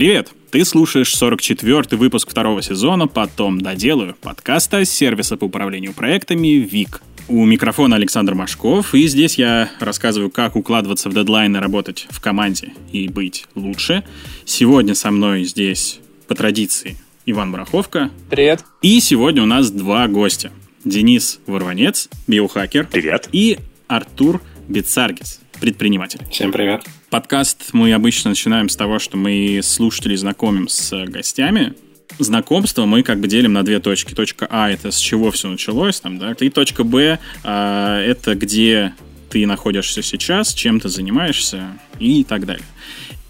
Привет! Ты слушаешь 44-й выпуск второго сезона «Потом доделаю» подкаста сервиса по управлению проектами ВИК. У микрофона Александр Машков, и здесь я рассказываю, как укладываться в дедлайны, работать в команде и быть лучше. Сегодня со мной здесь, по традиции, Иван Бараховка. Привет. И сегодня у нас два гостя. Денис Ворванец, биохакер. Привет. И Артур Бецаргис, предприниматель. Всем привет. Подкаст мы обычно начинаем с того, что мы слушателей знакомим с гостями, знакомство мы как бы делим на две точки. Точка А — это с чего все началось, там, да, и точка Б а, — это где ты находишься сейчас, чем ты занимаешься и так далее.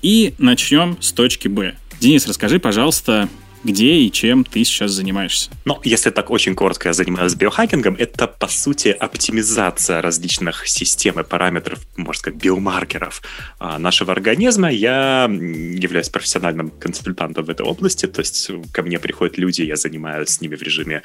И начнем с точки Б. Денис, расскажи, пожалуйста, где и чем ты сейчас занимаешься? Ну, если так очень коротко я занимаюсь биохакингом, это, по сути, оптимизация различных систем и параметров, можно сказать, биомаркеров а, нашего организма. Я являюсь профессиональным консультантом в этой области, то есть ко мне приходят люди, я занимаюсь с ними в режиме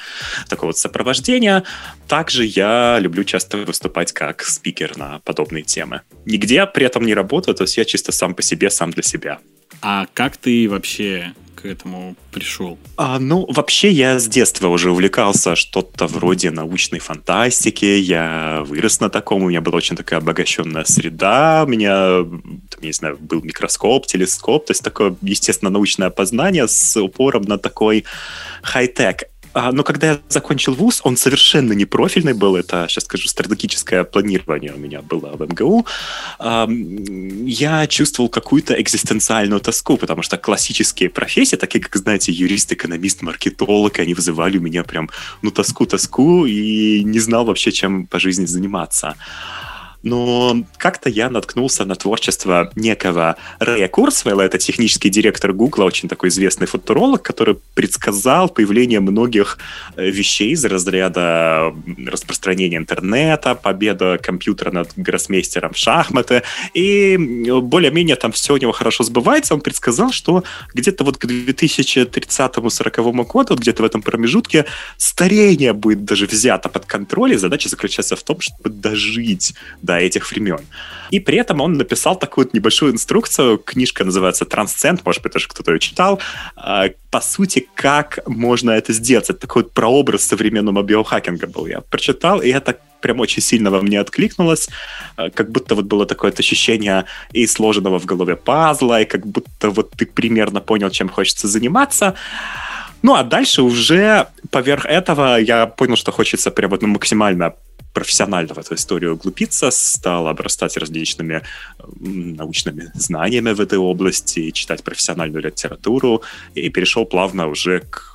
такого вот сопровождения. Также я люблю часто выступать как спикер на подобные темы. Нигде при этом не работаю, то есть я чисто сам по себе, сам для себя. А как ты вообще к этому пришел? А, ну, вообще я с детства уже увлекался что-то вроде научной фантастики. Я вырос на таком, у меня была очень такая обогащенная среда. У меня, там, не знаю, был микроскоп, телескоп, то есть такое, естественно, научное познание с упором на такой хай-тек. А, но когда я закончил вуз, он совершенно не профильный был. Это, сейчас скажу, стратегическое планирование у меня было в МГУ. Я чувствовал какую-то экзистенциальную тоску, потому что классические профессии, такие как, знаете, юрист, экономист, маркетолог, они вызывали у меня прям, ну, тоску-тоску, и не знал вообще, чем по жизни заниматься но как-то я наткнулся на творчество некого Рэя Курсвелла, это технический директор Гугла, очень такой известный футуролог, который предсказал появление многих э, вещей из разряда распространения интернета, победа компьютера над гроссмейстером в шахматы, и более-менее там все у него хорошо сбывается. Он предсказал, что где-то вот к 2030-40 году, вот где-то в этом промежутке, старение будет даже взято под контроль, и задача заключается в том, чтобы дожить до этих времен. И при этом он написал такую небольшую инструкцию, книжка называется «Трансцент», может быть, даже кто-то ее читал, а, по сути, как можно это сделать. Это такой вот прообраз современного биохакинга был. Я прочитал, и это прям очень сильно во мне откликнулось, а, как будто вот было такое ощущение и сложенного в голове пазла, и как будто вот ты примерно понял, чем хочется заниматься. Ну, а дальше уже поверх этого я понял, что хочется прям вот ну, максимально профессионально в эту историю углубиться, стал обрастать различными научными знаниями в этой области, читать профессиональную литературу и перешел плавно уже к,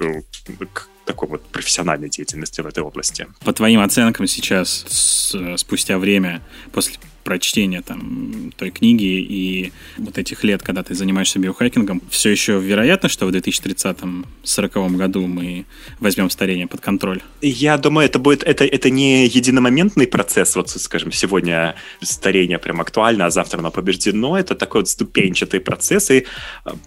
к такой вот профессиональной деятельности в этой области. По твоим оценкам сейчас, спустя время, после прочтения там той книги и вот этих лет, когда ты занимаешься биохакингом, все еще вероятно, что в 2030-40 году мы возьмем старение под контроль? Я думаю, это будет это, это не единомоментный процесс. Вот, скажем, сегодня старение прям актуально, а завтра оно побеждено. Это такой вот ступенчатый процесс. И,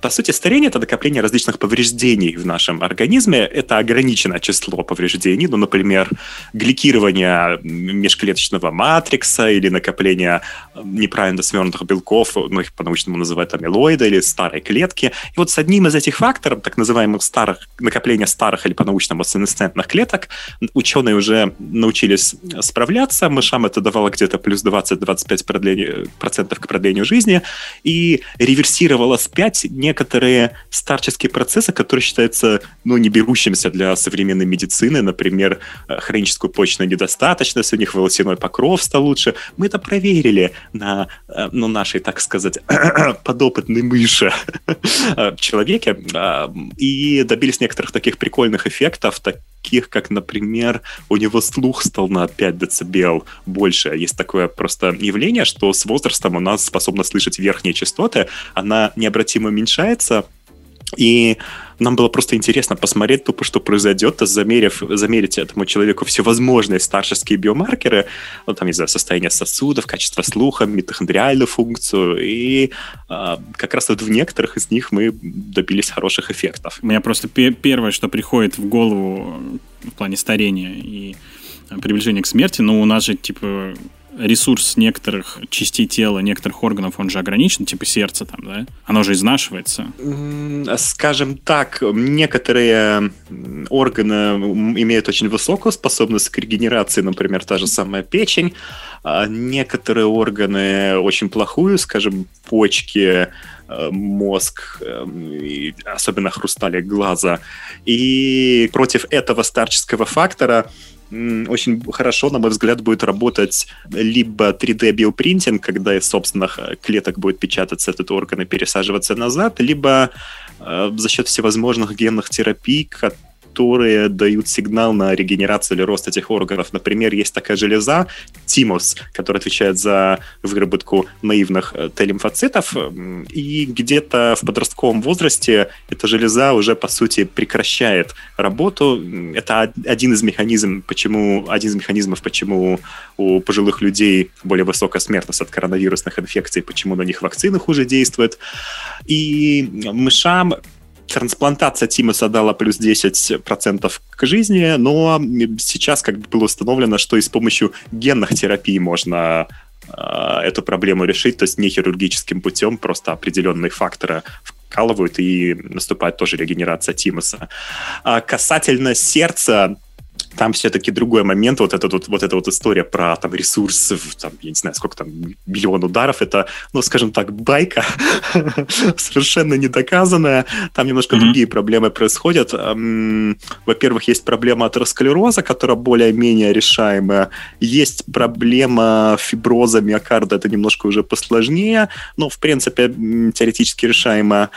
по сути, старение — это накопление различных повреждений в нашем организме. Это ограниченное число повреждений. Ну, например, гликирование межклеточного матрикса или накопление накопление э, неправильно свернутых белков, ну, их по-научному называют амилоиды или старой клетки. И вот с одним из этих факторов, так называемых старых, накопления старых или по-научному сенесцентных клеток, ученые уже научились справляться. Мышам это давало где-то плюс 20-25% процентов к продлению жизни и реверсировало спять некоторые старческие процессы, которые считаются ну, не берущимися для современной медицины, например, э, хроническую почечную недостаточность, у них волосяной покров стал лучше. Мы это проверили проверили на, э, ну, нашей, так сказать, подопытной мыши э, человеке э, и добились некоторых таких прикольных эффектов, таких как, например, у него слух стал на 5 дБ больше. Есть такое просто явление, что с возрастом у нас способность слышать верхние частоты, она необратимо уменьшается, и нам было просто интересно посмотреть тупо, что произойдет, замерив, замерить этому человеку всевозможные старческие биомаркеры, ну, там, не знаю, состояние сосудов, качество слуха, митохондриальную функцию, и э, как раз вот в некоторых из них мы добились хороших эффектов. У меня просто первое, что приходит в голову в плане старения и приближения к смерти, ну, у нас же, типа, ресурс некоторых частей тела, некоторых органов, он же ограничен, типа сердце там, да? Оно же изнашивается. Скажем так, некоторые органы имеют очень высокую способность к регенерации, например, та же самая печень, а некоторые органы очень плохую, скажем, почки, э, мозг, эм, особенно хрусталик глаза. И против этого старческого фактора очень хорошо, на мой взгляд, будет работать либо 3D-биопринтинг, когда из собственных э, клеток будет печататься этот орган и пересаживаться назад, либо э, за счет всевозможных генных терапий, которые дают сигнал на регенерацию или рост этих органов. Например, есть такая железа тимус, которая отвечает за выработку наивных э, Т-лимфоцитов, и где-то в подростковом возрасте эта железа уже, по сути, прекращает работу. Это один из механизмов, почему, один из механизмов, почему у пожилых людей более высокая смертность от коронавирусных инфекций, почему на них вакцины хуже действуют. И мышам трансплантация Тимуса дала плюс 10% к жизни, но сейчас как бы было установлено, что и с помощью генных терапий можно э, эту проблему решить, то есть не хирургическим путем, просто определенные факторы вкалывают и наступает тоже регенерация тимуса. А касательно сердца, там все-таки другой момент, вот эта вот, вот эта вот история про там ресурсы, там, я не знаю, сколько там, миллион ударов, это, ну, скажем так, байка, совершенно недоказанная, там немножко mm-hmm. другие проблемы происходят. Во-первых, есть проблема атеросклероза, которая более-менее решаемая, есть проблема фиброза миокарда, это немножко уже посложнее, но, в принципе, теоретически решаемая.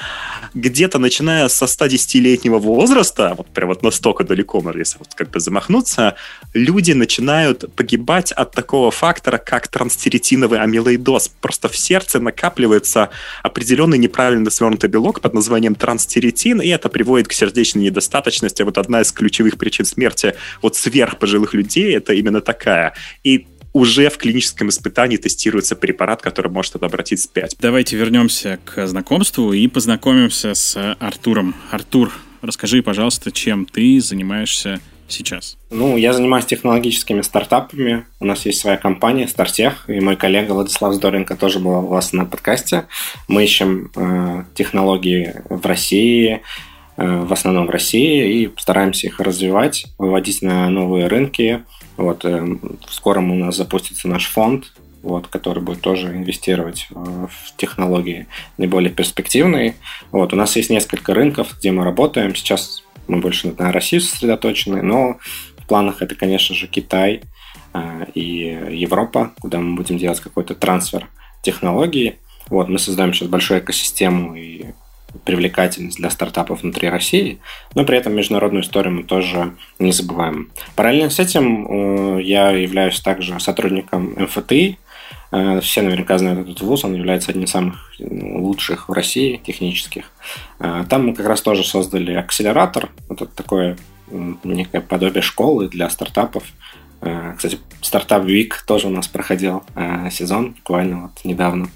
Где-то начиная со 110-летнего возраста, вот прям вот настолько далеко, если вот как бы замахнуться, замахнуться, люди начинают погибать от такого фактора, как транстеретиновый амилоидоз. Просто в сердце накапливается определенный неправильно свернутый белок под названием транстеретин, и это приводит к сердечной недостаточности. Вот одна из ключевых причин смерти вот сверх пожилых людей это именно такая. И уже в клиническом испытании тестируется препарат, который может это обратить вспять. Давайте вернемся к знакомству и познакомимся с Артуром. Артур, расскажи, пожалуйста, чем ты занимаешься сейчас? Ну, я занимаюсь технологическими стартапами. У нас есть своя компания Стартех, и мой коллега Владислав Здоренко тоже был у вас на подкасте. Мы ищем э, технологии в России, э, в основном в России, и стараемся их развивать, выводить на новые рынки. Вот, э, в скором у нас запустится наш фонд, вот, который будет тоже инвестировать в технологии наиболее перспективные. Вот, у нас есть несколько рынков, где мы работаем. Сейчас мы больше на Россию сосредоточены, но в планах это, конечно же, Китай э, и Европа, куда мы будем делать какой-то трансфер технологий. Вот, мы создаем сейчас большую экосистему и привлекательность для стартапов внутри России, но при этом международную историю мы тоже не забываем. Параллельно с этим э, я являюсь также сотрудником МФТИ, все наверняка знают этот вуз, он является одним из самых ну, лучших в России технических. Э, там мы как раз тоже создали акселератор, это такое некое подобие школы для стартапов. Э, кстати, стартап Week тоже у нас проходил сезон буквально вот недавно.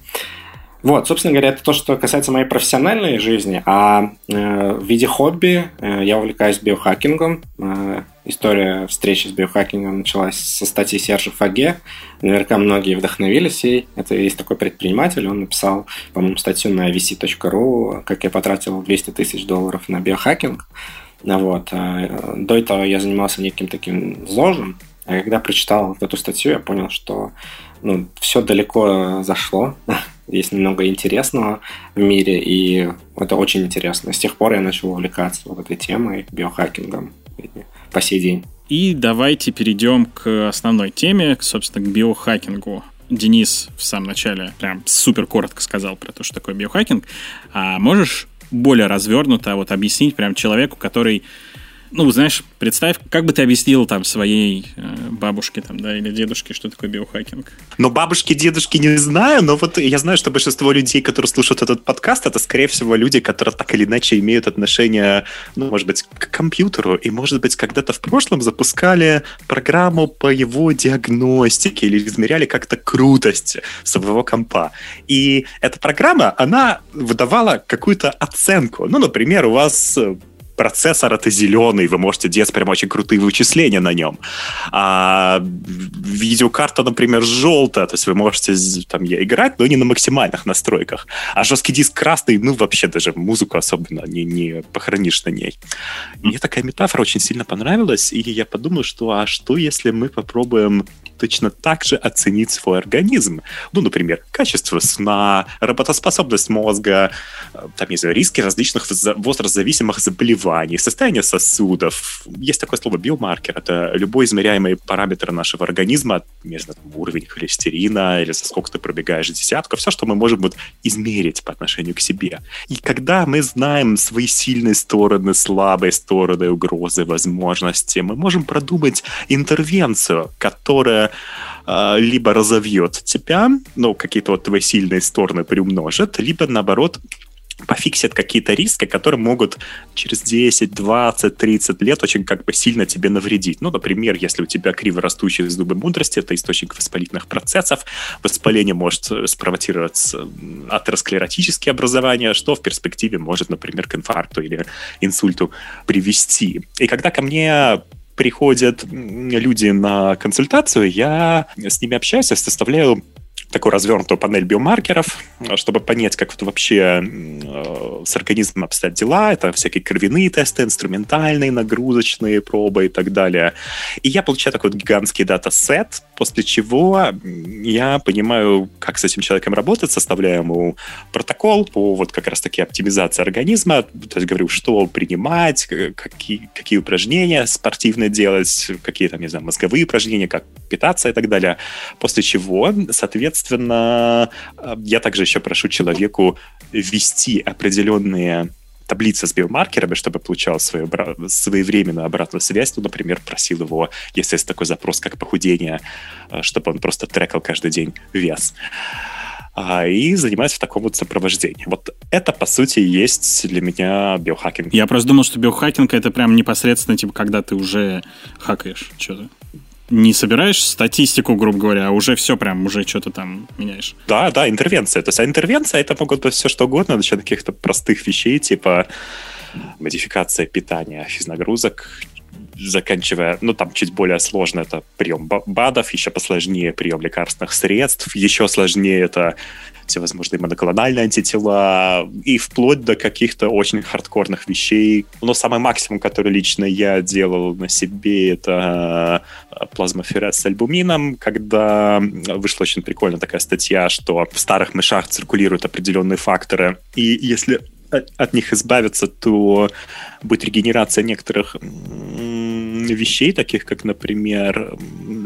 Вот, собственно говоря, это то, что касается моей профессиональной жизни, а э, в виде хобби э, я увлекаюсь биохакингом. Э, история встречи с биохакингом началась со статьи Сержа Фаге. Наверняка многие вдохновились ей. Это есть такой предприниматель, он написал, по-моему, статью на vc.ru, как я потратил 200 тысяч долларов на биохакинг. Вот. А, до этого я занимался неким таким зожем, а когда прочитал эту статью, я понял, что ну, все далеко зашло есть немного интересного в мире, и это очень интересно. С тех пор я начал увлекаться вот этой темой, биохакингом по сей день. И давайте перейдем к основной теме, собственно, к биохакингу. Денис в самом начале прям супер коротко сказал про то, что такое биохакинг. А можешь более развернуто вот объяснить прям человеку, который ну, знаешь, представь, как бы ты объяснил там своей э, бабушке там, да, или дедушке, что такое биохакинг? Ну, бабушки, дедушки не знаю, но вот я знаю, что большинство людей, которые слушают этот подкаст, это, скорее всего, люди, которые так или иначе имеют отношение, ну, может быть, к компьютеру, и, может быть, когда-то в прошлом запускали программу по его диагностике или измеряли как-то крутость своего компа. И эта программа, она выдавала какую-то оценку. Ну, например, у вас процессор это зеленый, вы можете делать прям очень крутые вычисления на нем. А видеокарта, например, желтая, то есть вы можете там играть, но не на максимальных настройках. А жесткий диск красный, ну вообще даже музыку особенно не, не похоронишь на ней. Мне такая метафора очень сильно понравилась, и я подумал, что а что если мы попробуем точно так же оценить свой организм. Ну, например, качество сна, работоспособность мозга, э, там, не знаю, риски различных возрастзависимых заболеваний, состояние сосудов. Есть такое слово биомаркер. Это любой измеряемый параметр нашего организма, не знаю, уровень холестерина или за сколько ты пробегаешь десятку, все, что мы можем вот измерить по отношению к себе. И когда мы знаем свои сильные стороны, слабые стороны, угрозы, возможности, мы можем продумать интервенцию, которая а, либо разовьет тебя, ну, какие-то вот твои сильные стороны приумножит, либо, наоборот, пофиксят какие-то риски, которые могут через 10, 20, 30 лет очень как бы сильно тебе навредить. Ну, например, если у тебя криво растущие зубы мудрости, это источник воспалительных процессов, воспаление может спровоцировать атеросклеротические образования, что в перспективе может, например, к инфаркту или инсульту привести. И когда ко мне приходят люди на консультацию, я с ними общаюсь, я составляю такую развернутую панель биомаркеров, чтобы понять, как вот вообще э, с организмом обстоят дела. Это всякие кровяные тесты, инструментальные, нагрузочные пробы и так далее. И я получаю такой вот гигантский дата-сет, после чего я понимаю, как с этим человеком работать, составляю ему протокол по вот как раз-таки оптимизации организма, то есть говорю, что принимать, какие, какие упражнения спортивные делать, какие там, не знаю, мозговые упражнения, как питаться и так далее. После чего, соответственно, я также еще прошу человеку ввести определенные таблица с биомаркерами, чтобы получал свою, своевременную обратную связь. Ну, например, просил его, если есть такой запрос, как похудение, э, чтобы он просто трекал каждый день вес а, и занимаюсь в таком вот сопровождении. Вот это, по сути, есть для меня биохакинг. Я просто думал, что биохакинг — это прям непосредственно, типа, когда ты уже хакаешь что-то не собираешь статистику, грубо говоря, а уже все прям, уже что-то там меняешь. Да, да, интервенция. То есть, а интервенция это могут быть все что угодно, начиная от каких-то простых вещей, типа модификация питания, физнагрузок, заканчивая, ну, там чуть более сложно это прием БАДов, еще посложнее прием лекарственных средств, еще сложнее это всевозможные моноклональные антитела и вплоть до каких-то очень хардкорных вещей. Но самый максимум, который лично я делал на себе, это э, плазмоферез с альбумином, когда вышла очень прикольная такая статья, что в старых мышах циркулируют определенные факторы, и если от них избавиться, то будет регенерация некоторых вещей, таких как, например,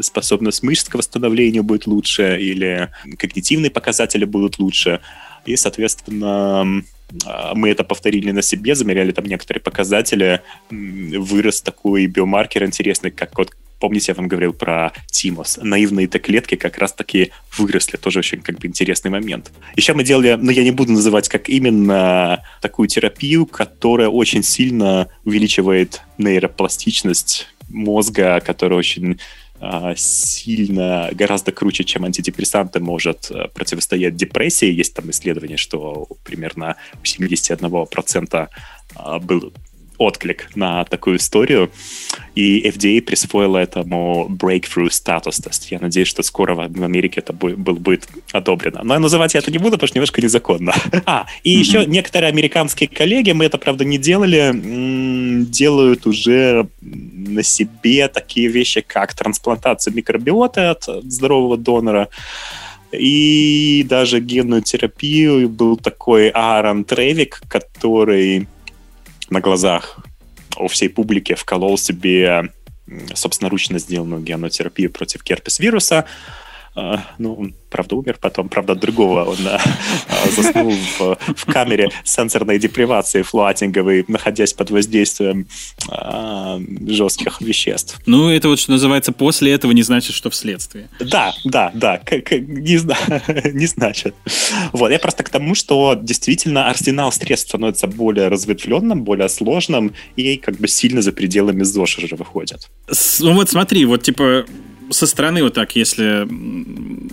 способность мышц к восстановлению будет лучше, или когнитивные показатели будут лучше. И, соответственно, мы это повторили на себе, замеряли там некоторые показатели, вырос такой биомаркер интересный, как вот Помните, я вам говорил про Тимос. Наивные-то клетки как раз-таки выросли. Тоже очень как бы интересный момент. Еще мы делали, но ну, я не буду называть как именно, такую терапию, которая очень сильно увеличивает нейропластичность мозга, которая очень а, сильно, гораздо круче, чем антидепрессанты, может э, противостоять депрессии. Есть там исследование, что примерно у 71% а, был отклик на такую историю, и FDA присвоила этому breakthrough статус. То есть я надеюсь, что скоро в Америке это будет, будет одобрено. Но называть я это не буду, потому что немножко незаконно. А, и mm-hmm. еще некоторые американские коллеги, мы это, правда, не делали, делают уже на себе такие вещи, как трансплантация микробиоты от здорового донора, и даже генную терапию. Был такой Аарон Тревик, который на глазах у всей публики вколол себе собственноручно сделанную генотерапию против герпес-вируса. Uh, ну, правда, умер потом, правда, от другого. Он uh, заснул в, в камере сенсорной депривации флуатинговой, находясь под воздействием жестких веществ. Ну, это вот, что называется, после этого не значит, что вследствие. Да, да, да, не, не значит. Вот, я просто к тому, что действительно арсенал средств становится более разветвленным, более сложным, и как бы сильно за пределами ЗОЖ уже выходят. Ну вот смотри, вот типа со стороны вот так, если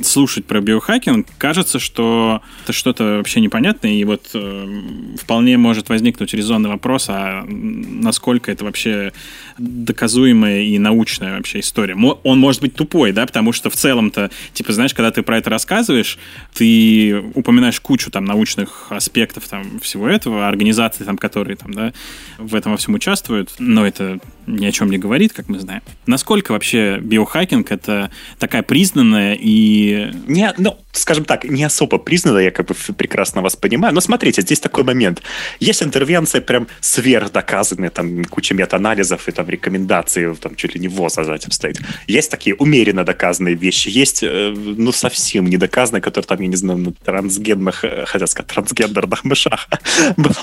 слушать про биохакинг, кажется, что это что-то вообще непонятное, и вот э, вполне может возникнуть резонный вопрос, а насколько это вообще доказуемая и научная вообще история. Он может быть тупой, да, потому что в целом-то, типа, знаешь, когда ты про это рассказываешь, ты упоминаешь кучу там научных аспектов там всего этого, организаций там, которые там, да, в этом во всем участвуют, но это ни о чем не говорит, как мы знаем. Насколько вообще биохакинг это такая признанная и... Не, ну, скажем так, не особо признанная, я как бы прекрасно вас понимаю. Но смотрите, здесь такой момент. Есть интервенции прям сверхдоказанные, там куча мета-анализов и там рекомендации, там чуть ли не ВОЗ за этим стоит. Есть такие умеренно доказанные вещи, есть, э, ну, совсем недоказанные, которые там, я не знаю, на трансгенных, э, хотя сказать, трансгендерных мышах было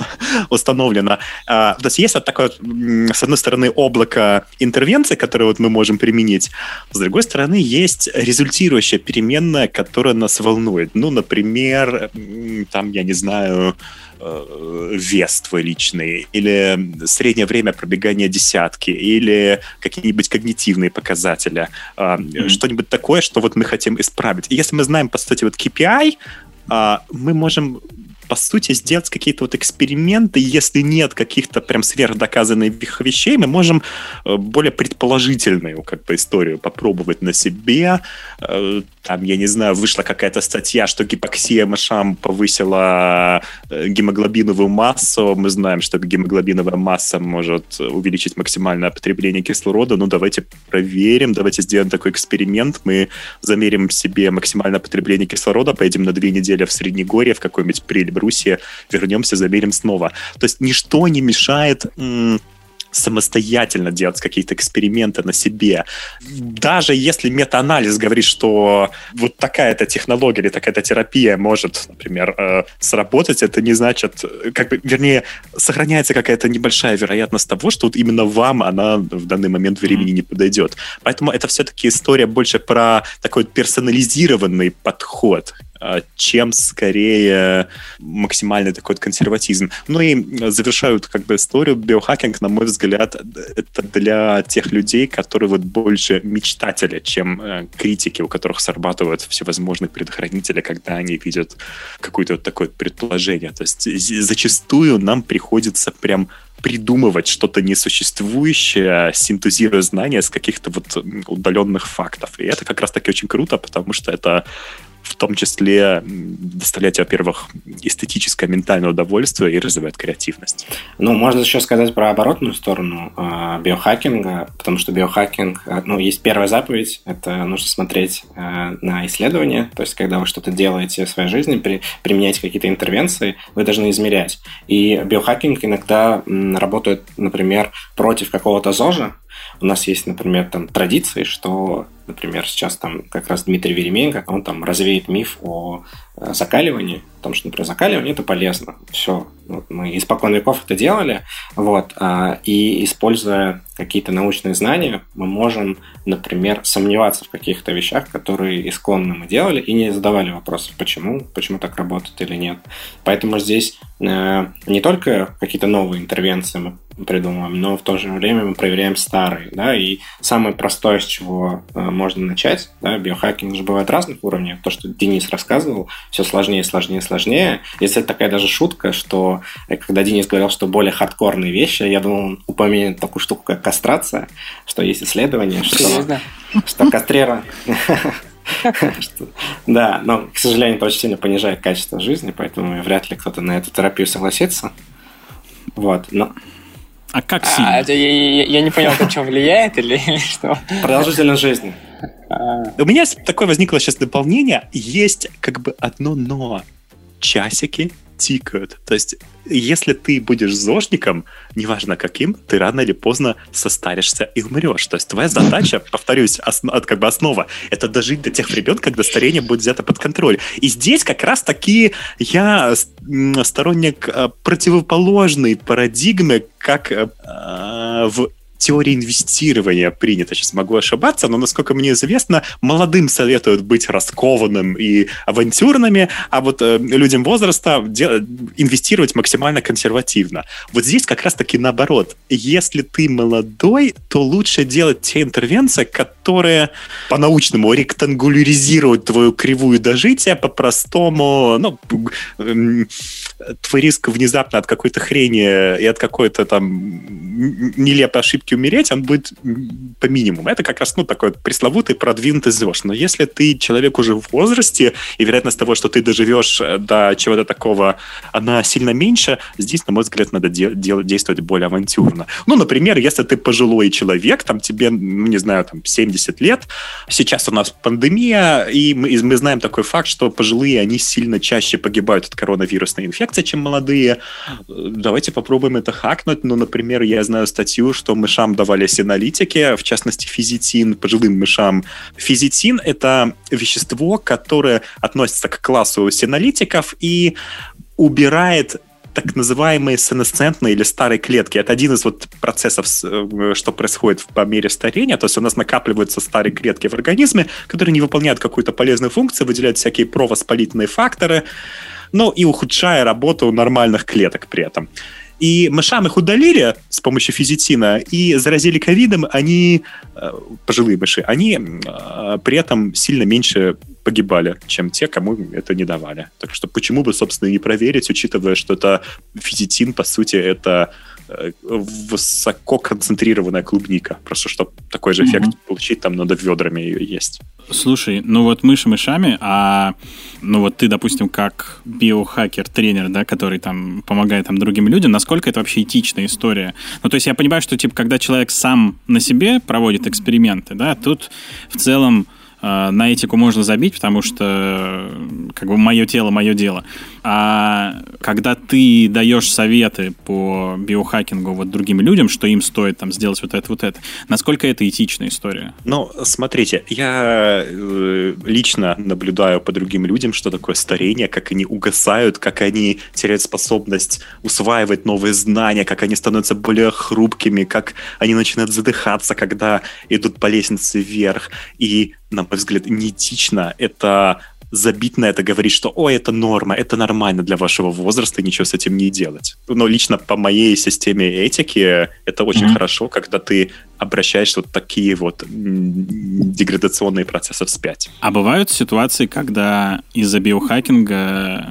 установлено. А, то есть есть вот такое, с одной стороны, облако интервенций, которые вот мы можем применить. С другой стороны, есть результирующая переменная, которая нас волнует. Ну, например, там, я не знаю, э, вес твой личный, или среднее время пробегания десятки, или какие-нибудь когнитивные показатели, mm-hmm. что-нибудь такое, что вот мы хотим исправить. И если мы знаем, по сути, вот KPI, а, мы можем по сути, сделать какие-то вот эксперименты. Если нет каких-то прям сверхдоказанных вещей, мы можем э, более предположительную как бы историю попробовать на себе. Э, там, я не знаю, вышла какая-то статья, что гипоксия мышам повысила э, гемоглобиновую массу. Мы знаем, что гемоглобиновая масса может увеличить максимальное потребление кислорода. Ну, давайте проверим, давайте сделаем такой эксперимент. Мы замерим себе максимальное потребление кислорода, поедем на две недели в Среднегорье, в какой-нибудь прилив Белоруссия, вернемся, замерим снова. То есть ничто не мешает самостоятельно делать какие-то эксперименты на себе. Даже если метаанализ говорит, что вот такая-то технология или такая-то терапия может, например, э, сработать, это не значит, как бы, вернее, сохраняется какая-то небольшая вероятность того, что вот именно вам она в данный момент времени не подойдет. Поэтому это все-таки история больше про такой персонализированный подход чем скорее максимальный такой консерватизм. Ну и завершают как бы историю биохакинг, на мой взгляд, это для тех людей, которые вот больше мечтатели, чем э, критики, у которых срабатывают всевозможные предохранители, когда они видят какое-то вот такое предположение. То есть зачастую нам приходится прям придумывать что-то несуществующее, синтезируя знания с каких-то вот удаленных фактов. И это как раз-таки очень круто, потому что это в том числе доставлять, во-первых, эстетическое, ментальное удовольствие и развивать креативность. Ну, можно еще сказать про оборотную сторону э, биохакинга, потому что биохакинг, э, ну, есть первая заповедь, это нужно смотреть э, на исследования, то есть когда вы что-то делаете в своей жизни, при, применяете какие-то интервенции, вы должны измерять. И биохакинг иногда м, работает, например, против какого-то ЗОЖа, у нас есть, например, там традиции, что, например, сейчас там как раз Дмитрий Веременко, он там развеет миф о э, закаливании, потому что, например, закаливание это полезно. Все, вот мы испокон веков это делали, вот, а, и используя какие-то научные знания, мы можем, например, сомневаться в каких-то вещах, которые исконно мы делали, и не задавали вопросов, почему, почему так работает или нет. Поэтому здесь э, не только какие-то новые интервенции мы придумываем, но в то же время мы проверяем старые, да, и самое простое, с чего э, можно начать, да, биохакинг же бывает разных уровней, то, что Денис рассказывал, все сложнее, сложнее, сложнее. Если это такая даже шутка, что э, когда Денис говорил, что более хардкорные вещи, я думал, он упомянет такую штуку, как кастрация, что есть исследование, что, что кастрирование... Да, но, к сожалению, это очень сильно понижает качество жизни, поэтому вряд ли кто-то на эту терапию согласится. Вот, но а как а, сильно? А, это я, я, я не понял, это что, влияет или что? Продолжительность жизни. А. У меня такое возникло сейчас дополнение. Есть как бы одно но. Часики тикают. То есть, если ты будешь зожником, неважно каким, ты рано или поздно состаришься и умрешь. То есть, твоя задача, повторюсь, основ, как бы основа, это дожить до тех времен, когда старение будет взято под контроль. И здесь как раз таки я сторонник э, противоположной парадигмы, как э, в теории инвестирования принято. Сейчас могу ошибаться, но, насколько мне известно, молодым советуют быть раскованным и авантюрными, а вот э, людям возраста де- инвестировать максимально консервативно. Вот здесь как раз-таки наоборот. Если ты молодой, то лучше делать те интервенции, которые которые по-научному ректангуляризируют твою кривую дожития по-простому. Ну, твой риск внезапно от какой-то хрени и от какой-то там нелепой ошибки умереть, он будет по минимуму. Это как раз, ну, такой пресловутый продвинутый звезд. Но если ты человек уже в возрасте, и вероятность того, что ты доживешь э, до чего-то такого, она сильно меньше, здесь, на мой взгляд, надо де- де- действовать более авантюрно. Ну, например, если ты пожилой человек, там тебе, ну, не знаю, там 70 лет, сейчас у нас пандемия, и мы, мы знаем такой факт, что пожилые, они сильно чаще погибают от коронавирусной инфекции, чем молодые. Давайте попробуем это хакнуть. Ну, например, я знаю статью, что мышам давали синолитики, в частности, физитин, пожилым мышам. Физитин — это вещество, которое относится к классу синолитиков и убирает так называемые сенесцентные или старые клетки. Это один из вот процессов, э, что происходит по мере старения. То есть у нас накапливаются старые клетки в организме, которые не выполняют какую-то полезную функцию, выделяют всякие провоспалительные факторы, ну и ухудшая работу нормальных клеток при этом. И мышам их удалили с помощью физитина и заразили ковидом, они, э, пожилые мыши, они э, при этом сильно меньше погибали, чем те, кому это не давали. Так что почему бы, собственно, не проверить, учитывая, что это физитин, по сути, это Э, высоко концентрированная клубника. Просто чтобы такой же эффект mm-hmm. получить, там надо ведрами ее есть. Слушай, ну вот мыши мышами, а ну вот ты, допустим, как биохакер-тренер, да, который там помогает там другим людям, насколько это вообще этичная история? Ну, то есть я понимаю, что, типа, когда человек сам на себе проводит эксперименты, да, тут в целом на этику можно забить, потому что как бы мое тело, мое дело. А когда ты даешь советы по биохакингу вот другим людям, что им стоит там сделать вот это, вот это, насколько это этичная история? Ну, смотрите, я э, лично наблюдаю по другим людям, что такое старение, как они угасают, как они теряют способность усваивать новые знания, как они становятся более хрупкими, как они начинают задыхаться, когда идут по лестнице вверх. И на мой взгляд, неэтично это забить на это, говорить, что «Ой, это норма, это нормально для вашего возраста, и ничего с этим не делать». Но лично по моей системе этики это очень mm-hmm. хорошо, когда ты обращаешь вот такие вот деградационные процессы вспять. А бывают ситуации, когда из-за биохакинга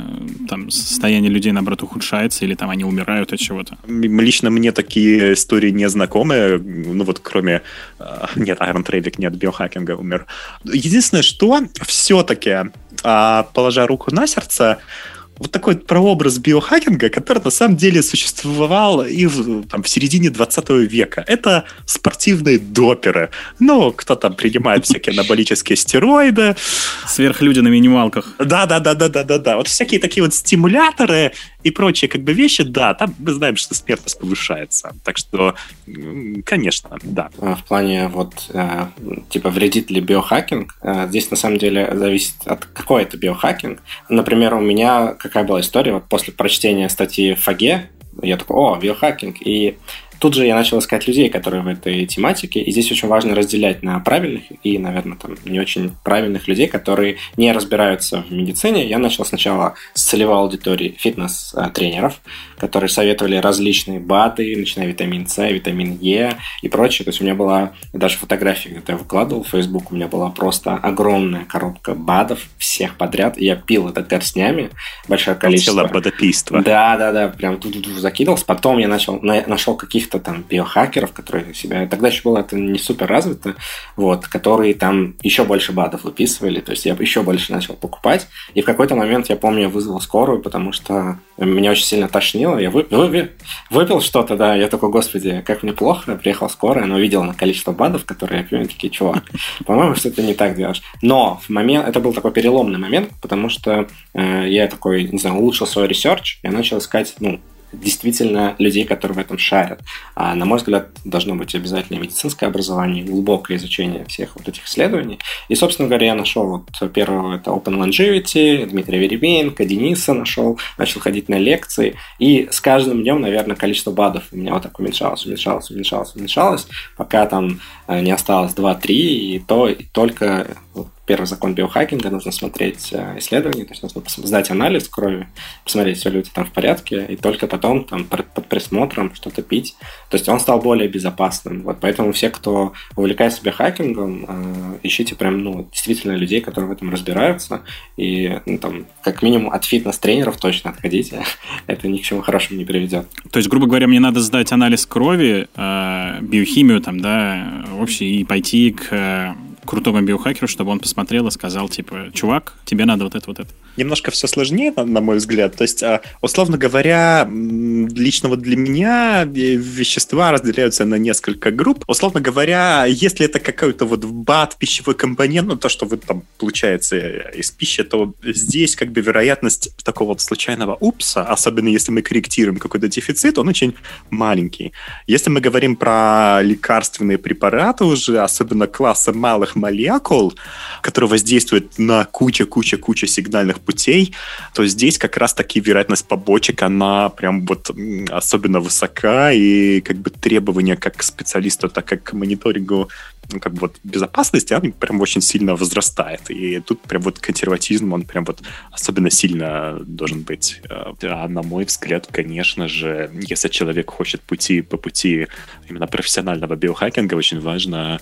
там состояние людей, наоборот, ухудшается, или там они умирают от чего-то? Лично мне такие истории не знакомы, ну вот кроме... А, нет, Айрон Трейвик не от биохакинга умер. Единственное, что все-таки, а, положа руку на сердце, вот такой прообраз биохакинга, который на самом деле существовал и в, там, в середине 20 века. Это спортивные доперы. Ну, кто там принимает всякие анаболические стероиды. Сверхлюди на минималках. Да-да-да-да-да-да. Вот всякие такие вот стимуляторы и прочие как бы вещи, да, там мы знаем, что смертность повышается. Так что, конечно, да. А в плане вот, э, типа, вредит ли биохакинг, э, здесь на самом деле зависит от какой это биохакинг. Например, у меня какая была история, вот после прочтения статьи в Фаге, я такой, о, биохакинг, и Тут же я начал искать людей, которые в этой тематике, и здесь очень важно разделять на правильных и, наверное, там не очень правильных людей, которые не разбираются в медицине. Я начал сначала с целевой аудитории фитнес-тренеров, которые советовали различные БАДы, начиная витамин С, витамин Е и прочее. То есть у меня была даже фотография, когда я выкладывал в Facebook, у меня была просто огромная коробка БАДов всех подряд, и я пил это горстнями, большое количество. Целое бадопийство. Да, да, да, прям тут закидывался. Потом я начал, нашел каких каких-то там биохакеров, которые себя... Тогда еще было это не супер развито, вот, которые там еще больше БАДов выписывали, то есть я еще больше начал покупать, и в какой-то момент, я помню, вызвал скорую, потому что меня очень сильно тошнило, я вы, вы, выпил что-то, да, я такой, господи, как мне плохо, приехал скорая, она увидела на количество БАДов, которые я пью, и такие, чувак, по-моему, что ты не так делаешь. Но в момент, это был такой переломный момент, потому что э, я такой, не знаю, улучшил свой research, я начал искать, ну, действительно людей, которые в этом шарят. А, на мой взгляд, должно быть обязательно медицинское образование, глубокое изучение всех вот этих исследований. И, собственно говоря, я нашел вот первого, это Open Longevity, Дмитрия Веребенко, Дениса нашел, начал ходить на лекции, и с каждым днем, наверное, количество БАДов у меня вот так уменьшалось, уменьшалось, уменьшалось, уменьшалось, пока там э, не осталось 2-3, и то и только первый закон биохакинга, нужно смотреть э, исследования, то есть нужно сдать анализ крови, посмотреть, все ли у тебя там в порядке, и только потом там под присмотром что-то пить. То есть он стал более безопасным. Вот поэтому все, кто увлекается биохакингом, э, ищите прям, ну, действительно людей, которые в этом разбираются, и ну, там, как минимум от фитнес-тренеров точно отходите. Это ни к чему хорошему не приведет. То есть, грубо говоря, мне надо сдать анализ крови, э, биохимию там, да, вообще и пойти к крутому биохакеру, чтобы он посмотрел и сказал, типа, чувак, тебе надо вот это, вот это. Немножко все сложнее, на, на мой взгляд. То есть, а, условно говоря, лично вот для меня вещества разделяются на несколько групп. Условно говоря, если это какой-то вот БАТ, пищевой компонент, ну, то, что вы там получается из пищи, то здесь как бы вероятность такого вот случайного упса, особенно если мы корректируем какой-то дефицит, он очень маленький. Если мы говорим про лекарственные препараты уже, особенно класса малых молекул, которые воздействуют на куча-куча-куча сигнальных путей, то здесь как раз-таки вероятность побочек, она прям вот особенно высока, и как бы требования как к специалисту, так как к мониторингу ну, как бы вот безопасности, она прям очень сильно возрастает. И тут прям вот консерватизм, он прям вот особенно сильно должен быть. А на мой взгляд, конечно же, если человек хочет пути по пути именно профессионального биохакинга, очень важно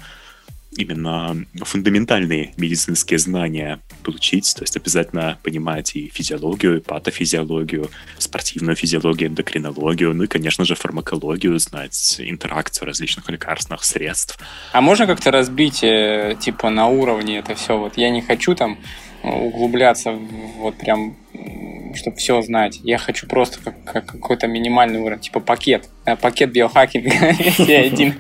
именно фундаментальные медицинские знания получить, то есть обязательно понимать и физиологию, и патофизиологию, спортивную физиологию, эндокринологию, ну и, конечно же, фармакологию, знать интеракцию различных лекарственных средств. А можно как-то разбить, э, типа, на уровне это все? Вот я не хочу там углубляться вот прям чтобы все знать. Я хочу просто как, как какой-то минимальный уровень, типа пакет, э, пакет биохакинга, я один.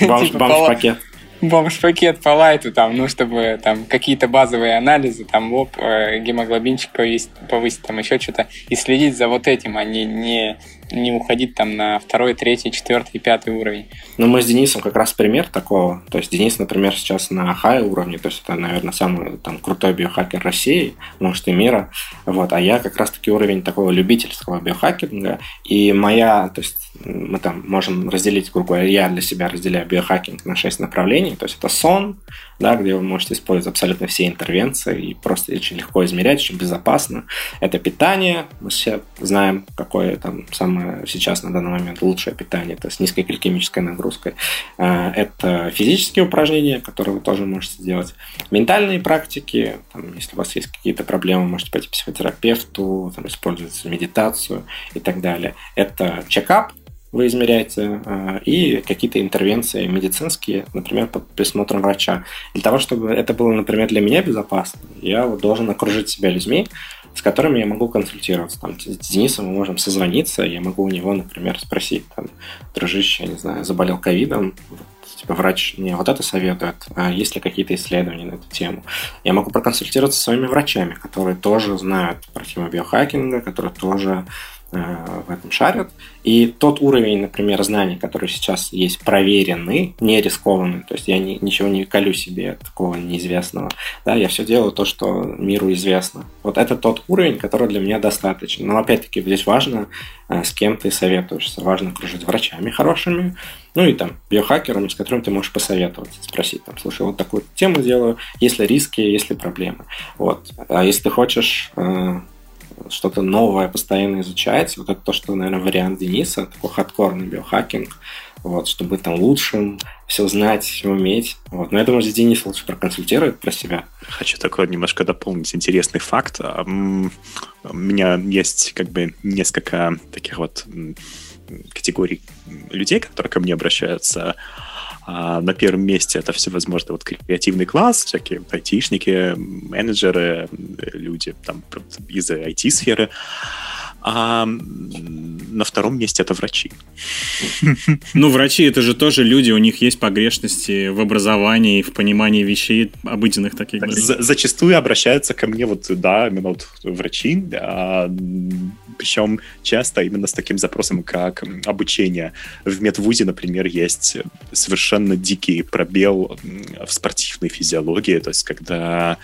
Бомж-пакет бомж-пакет по лайту, там, ну, чтобы там какие-то базовые анализы, там, оп, э, гемоглобинчик повысить, повысить, там, еще что-то, и следить за вот этим, а не, не не уходить там на второй, третий, четвертый, пятый уровень. Ну, мы с Денисом как раз пример такого. То есть Денис, например, сейчас на хай уровне, то есть это, наверное, самый там крутой биохакер России, может, и мира. Вот, а я как раз-таки уровень такого любительского биохакинга. И моя, то есть мы там можем разделить, грубо говоря, я для себя разделяю биохакинг на шесть направлений. То есть это сон, да, где вы можете использовать абсолютно все интервенции и просто очень легко измерять, очень безопасно. Это питание, мы все знаем, какое там самое сейчас на данный момент лучшее питание, это с низкой гликемической нагрузкой. А, это физические упражнения, которые вы тоже можете сделать. Ментальные практики, там, если у вас есть какие-то проблемы, можете пойти к психотерапевту, там, использовать медитацию и так далее. Это чекап, вы измеряете, э, и какие-то интервенции медицинские, например, под присмотром врача. Для того, чтобы это было, например, для меня безопасно, я должен окружить себя людьми, с которыми я могу консультироваться. Там, с Денисом мы можем созвониться, я могу у него, например, спросить, там, дружище, я не знаю, заболел ковидом, типа врач мне вот это советует, а есть ли какие-то исследования на эту тему. Я могу проконсультироваться со своими врачами, которые тоже знают про тему биохакинга, которые тоже в этом шарят. И тот уровень, например, знаний, который сейчас есть проверенный, не рискованный, то есть я ни, ничего не колю себе такого неизвестного, да, я все делаю то, что миру известно. Вот это тот уровень, который для меня достаточно. Но опять-таки здесь важно, э, с кем ты советуешься. Важно окружить врачами хорошими, ну и там биохакерами, с которыми ты можешь посоветоваться, спросить, там, слушай, вот такую тему делаю, есть ли риски, есть ли проблемы. Вот. А если ты хочешь э, что-то новое постоянно изучать. Вот это то, что, наверное, вариант Дениса, такой хардкорный биохакинг, вот, чтобы там лучшим, все знать, все уметь. Вот. Но я думаю, здесь Денис лучше проконсультирует про себя. Хочу такой немножко дополнить интересный факт. У меня есть как бы несколько таких вот категорий людей, которые ко мне обращаются. А на первом месте это всевозможные вот креативный класс, всякие айтишники, менеджеры, люди там из IT-сферы. А на втором месте это врачи. Ну, врачи это же тоже люди, у них есть погрешности в образовании, в понимании вещей обыденных таких. Так, за, зачастую обращаются ко мне вот, да, именно вот врачи, а, причем часто именно с таким запросом, как обучение. В медвузе, например, есть совершенно дикий пробел в спортивной физиологии, то есть когда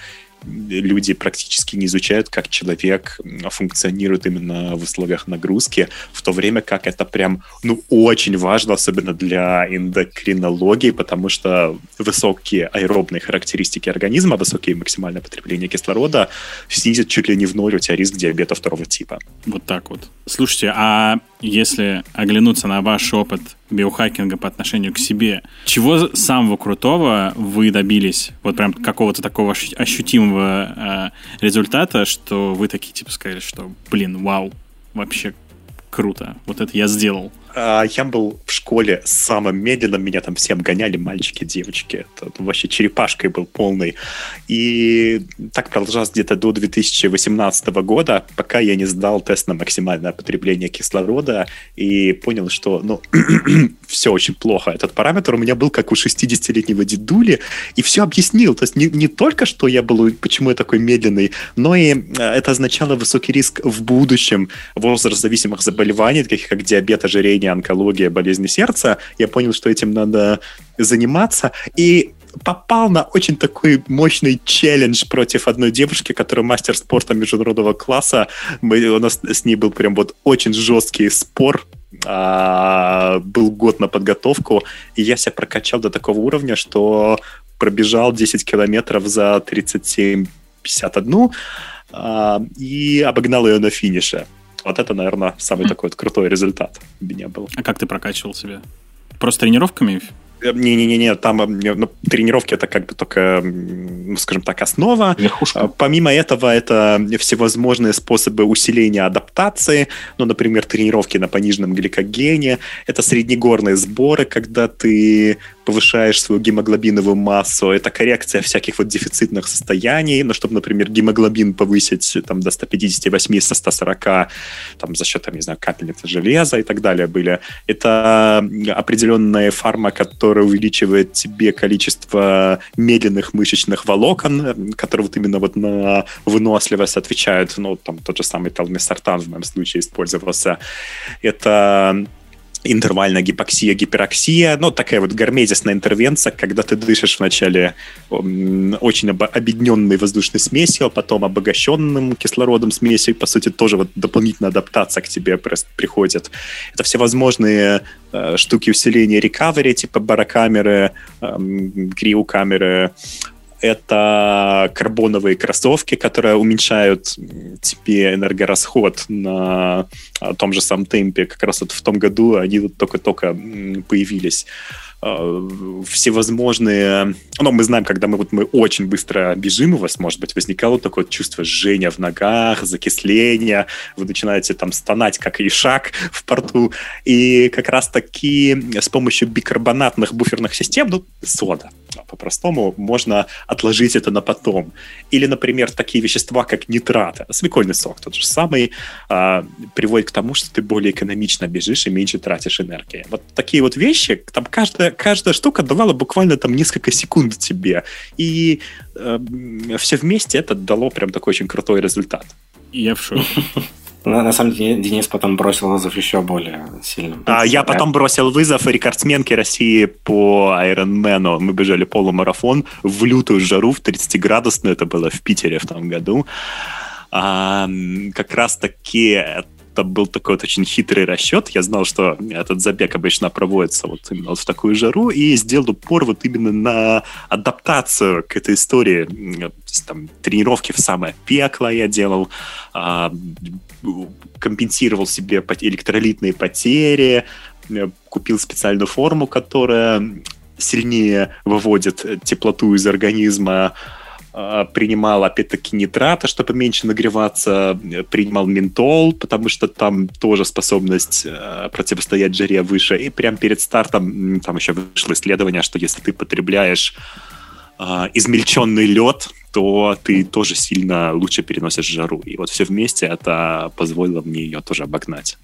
люди практически не изучают, как человек функционирует именно в условиях нагрузки, в то время как это прям, ну, очень важно, особенно для эндокринологии, потому что высокие аэробные характеристики организма, высокие максимальное потребление кислорода снизят чуть ли не в ноль у тебя риск диабета второго типа. Вот так вот. Слушайте, а если оглянуться на ваш опыт биохакинга по отношению к себе, чего самого крутого вы добились? Вот прям какого-то такого ощутимого э, результата, что вы такие типа сказали, что, блин, вау, вообще круто, вот это я сделал. А, я был в школе самым медленным, меня там всем гоняли мальчики, девочки. Это вообще черепашкой был полный. И так продолжалось где-то до 2018 года, пока я не сдал тест на максимальное потребление кислорода и понял, что ну, все очень плохо. Этот параметр у меня был как у 60-летнего дедули, и все объяснил. То есть не, не только, что я был, почему я такой медленный, но и э, это означало высокий риск в будущем возраст зависимых заболеваний, таких как диабет, ожирение, лечение, онкология, болезни сердца, я понял, что этим надо заниматься. И попал на очень такой мощный челлендж против одной девушки, которая мастер спорта международного класса. Мы, у нас с ней был прям вот очень жесткий спор. А, был год на подготовку, и я себя прокачал до такого уровня, что пробежал 10 километров за 37-51 а, и обогнал ее на финише. Вот это, наверное, самый такой вот крутой результат у меня был. А как ты прокачивал себя? Просто тренировками не-не-не, там ну, тренировки это как бы только, ну, скажем так, основа. Верхушка. А, помимо этого, это всевозможные способы усиления адаптации. Ну, например, тренировки на пониженном гликогене. Это среднегорные сборы, когда ты повышаешь свою гемоглобиновую массу. Это коррекция всяких вот дефицитных состояний. Ну, чтобы, например, гемоглобин повысить там, до 158 со 140 там, за счет, там, не знаю, капельницы железа и так далее были. Это определенная фарма, которая увеличивает тебе количество медленных мышечных волокон, которые вот именно вот на выносливость отвечают. Ну, там тот же самый талмисартан в моем случае использовался. Это интервальная гипоксия, гипероксия, ну, такая вот гармезисная интервенция, когда ты дышишь вначале очень объединенной воздушной смесью, а потом обогащенным кислородом смесью, по сути, тоже вот дополнительная адаптация к тебе приходит. Это всевозможные э, штуки усиления рекавери, типа барокамеры, э, криокамеры, это карбоновые кроссовки, которые уменьшают тебе энергорасход на том же самом темпе. Как раз вот в том году они вот только-только появились. Э, всевозможные... Ну, мы знаем, когда мы, вот, мы очень быстро бежим, у вас, может быть, возникало такое чувство жжения в ногах, закисления, вы начинаете там стонать, как и шаг в порту, и как раз-таки с помощью бикарбонатных буферных систем, ну, сода, по-простому, можно отложить это на потом. Или, например, такие вещества, как нитраты, свекольный сок, тот же самый, а, приводит к тому, что ты более экономично бежишь и меньше тратишь энергии. Вот такие вот вещи, там каждая каждая штука давала буквально там несколько секунд тебе. И э, все вместе это дало прям такой очень крутой результат. Я в шоке. На, на самом деле Денис потом бросил вызов еще более сильным. А, я потом бросил вызов рекордсменке России по Ironman. Мы бежали полумарафон в лютую жару, в 30-градусную. Это было в Питере в том году. А, как раз таки это был такой вот очень хитрый расчет. Я знал, что этот забег обычно проводится вот именно вот в такую жару, и сделал упор вот именно на адаптацию к этой истории. То есть, там, тренировки в самое пекло я делал, а, компенсировал себе электролитные потери, купил специальную форму, которая сильнее выводит теплоту из организма, принимал, опять-таки, нитраты, чтобы меньше нагреваться, принимал ментол, потому что там тоже способность э, противостоять жаре выше. И прямо перед стартом там еще вышло исследование, что если ты потребляешь э, измельченный лед, то ты тоже сильно лучше переносишь жару. И вот все вместе это позволило мне ее тоже обогнать.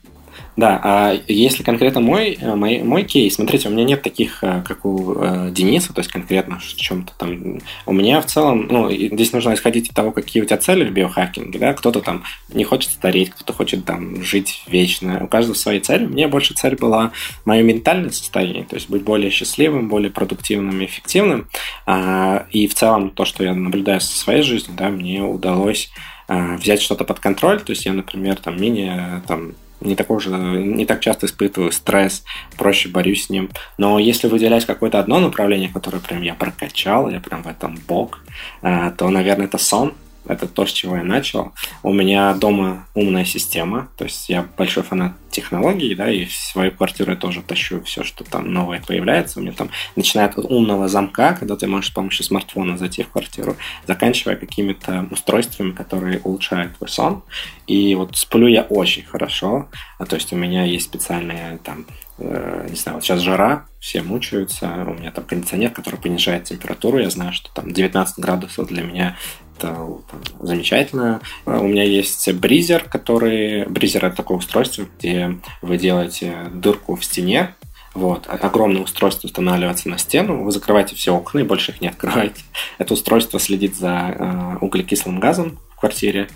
Да, а если конкретно мой, э, мой, мой кейс, смотрите, у меня нет таких, э, как у э, Дениса, то есть конкретно в чем-то там. У меня в целом, ну, здесь нужно исходить из того, какие у тебя цели в биохакинге, да, кто-то там не хочет стареть, кто-то хочет там жить вечно, у каждого свои цели. Мне больше цель была мое ментальное состояние, то есть быть более счастливым, более продуктивным и эффективным. А, и в целом то, что я наблюдаю со своей жизнью, да, мне удалось а, взять что-то под контроль, то есть я, например, там менее там не такой же, не так часто испытываю стресс, проще борюсь с ним. Но если выделять какое-то одно направление, которое прям я прокачал, я прям в этом бог, э, то, наверное, это сон. Это то, с чего я начал. У меня дома умная система, то есть я большой фанат технологий, да, и в свою квартиру я тоже тащу все, что там новое появляется. У меня там начинает от умного замка, когда ты можешь с помощью смартфона зайти в квартиру, заканчивая какими-то устройствами, которые улучшают твой сон. И вот сплю я очень хорошо, а то есть у меня есть специальные там э, не знаю, вот сейчас жара, все мучаются, у меня там кондиционер, который понижает температуру, я знаю, что там 19 градусов для меня там, замечательно. У меня есть бризер, который... Бризер — это такое устройство, где вы делаете дырку в стене, вот. Огромное устройство устанавливается на стену, вы закрываете все окна и больше их не открываете. Это устройство следит за э, углекислым газом в квартире,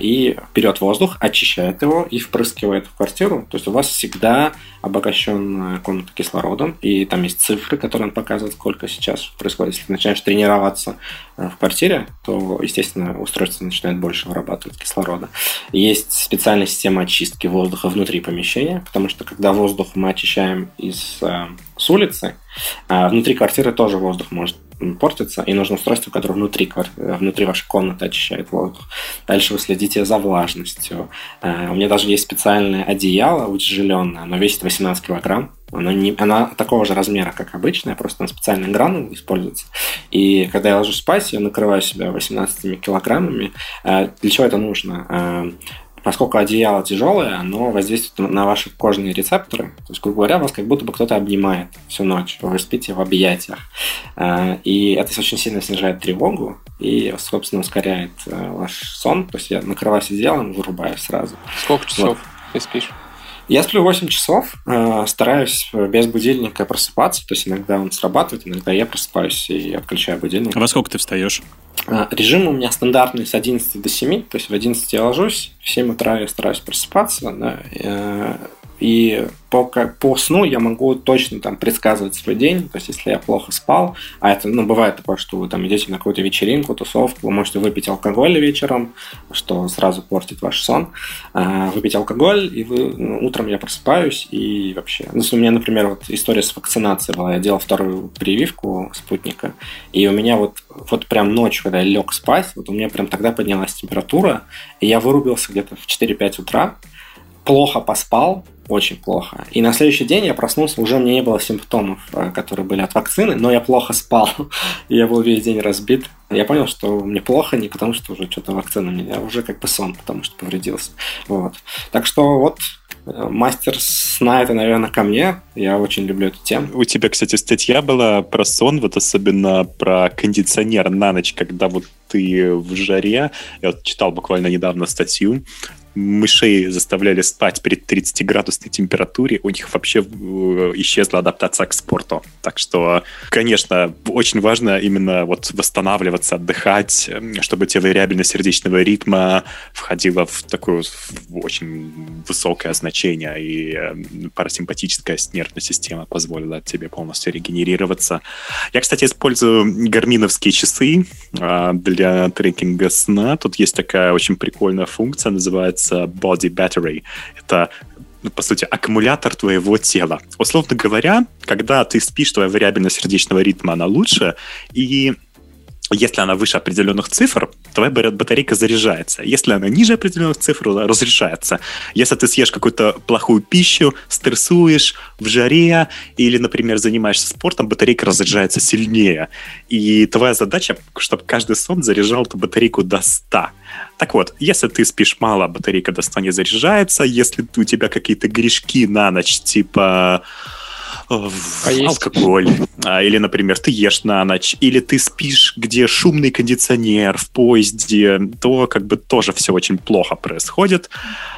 и берет воздух, очищает его и впрыскивает в квартиру. То есть у вас всегда обогащенная комната кислородом, и там есть цифры, которые он показывает, сколько сейчас происходит. Если ты начинаешь тренироваться э, в квартире, то, естественно, устройство начинает больше вырабатывать кислорода. Есть специальная система очистки воздуха внутри помещения, потому что когда воздух мы очищаем из, э, с улицы, внутри квартиры тоже воздух может портится, и нужно устройство, которое внутри, внутри вашей комнаты очищает воздух. Дальше вы следите за влажностью. Э, у меня даже есть специальное одеяло утяжеленное, оно весит 18 килограмм. Она, не, она такого же размера, как обычная, просто на специальный гранул используется. И когда я ложусь спать, я накрываю себя 18 килограммами. Э, для чего это нужно? Поскольку одеяло тяжелое, оно воздействует на ваши кожные рецепторы. То есть, грубо говоря, вас как будто бы кто-то обнимает всю ночь. Вы спите в объятиях. Э, и это очень сильно снижает тревогу и, собственно, ускоряет э, ваш сон. То есть я накрываюсь одеялом, вырубаю сразу. Сколько часов вот. ты спишь? Я сплю 8 часов, э, стараюсь без будильника просыпаться, то есть иногда он срабатывает, иногда я просыпаюсь и отключаю будильник. А во сколько ты встаешь? А, режим у меня стандартный с 11 до 7, то есть в 11 я ложусь, в 7 утра я стараюсь просыпаться, да, э, и по, по сну я могу точно там предсказывать свой день. То есть, если я плохо спал, а это, ну, бывает такое, что вы там идете на какую-то вечеринку, тусовку, вы можете выпить алкоголь вечером, что сразу портит ваш сон. А, выпить алкоголь, и вы, ну, утром я просыпаюсь, и вообще... Ну, у меня, например, вот история с вакцинацией была. Я делал вторую прививку спутника, и у меня вот, вот прям ночью, когда я лег спать, вот у меня прям тогда поднялась температура, и я вырубился где-то в 4-5 утра, плохо поспал, очень плохо. И на следующий день я проснулся, уже мне не было симптомов, э, которые были от вакцины, но я плохо спал. я был весь день разбит. Я понял, что мне плохо не потому, что уже что-то вакцина меня, а уже как бы сон, потому что повредился. Вот. Так что вот э, мастер сна это, наверное, ко мне. Я очень люблю эту тему. У тебя, кстати, статья была про сон, вот особенно про кондиционер на ночь, когда вот ты в жаре. Я вот читал буквально недавно статью мышей заставляли спать при 30-градусной температуре, у них вообще э, исчезла адаптация к спорту. Так что, конечно, очень важно именно вот восстанавливаться, отдыхать, чтобы те вариабельность сердечного ритма входила в такое очень высокое значение, и э, парасимпатическая нервная система позволила тебе полностью регенерироваться. Я, кстати, использую гарминовские часы а, для трекинга сна. Тут есть такая очень прикольная функция, называется называется body battery. Это ну, по сути, аккумулятор твоего тела. Условно говоря, когда ты спишь, твоя вариабельность сердечного ритма, она лучше, и если она выше определенных цифр, твоя батарейка заряжается. Если она ниже определенных цифр, разрешается. Если ты съешь какую-то плохую пищу, стрессуешь в жаре или, например, занимаешься спортом, батарейка разряжается сильнее. И твоя задача, чтобы каждый сон заряжал эту батарейку до 100. Так вот, если ты спишь мало, батарейка до 100 не заряжается. Если у тебя какие-то грешки на ночь, типа алкоголь. А, или, например, ты ешь на ночь, или ты спишь, где шумный кондиционер в поезде, то как бы тоже все очень плохо происходит.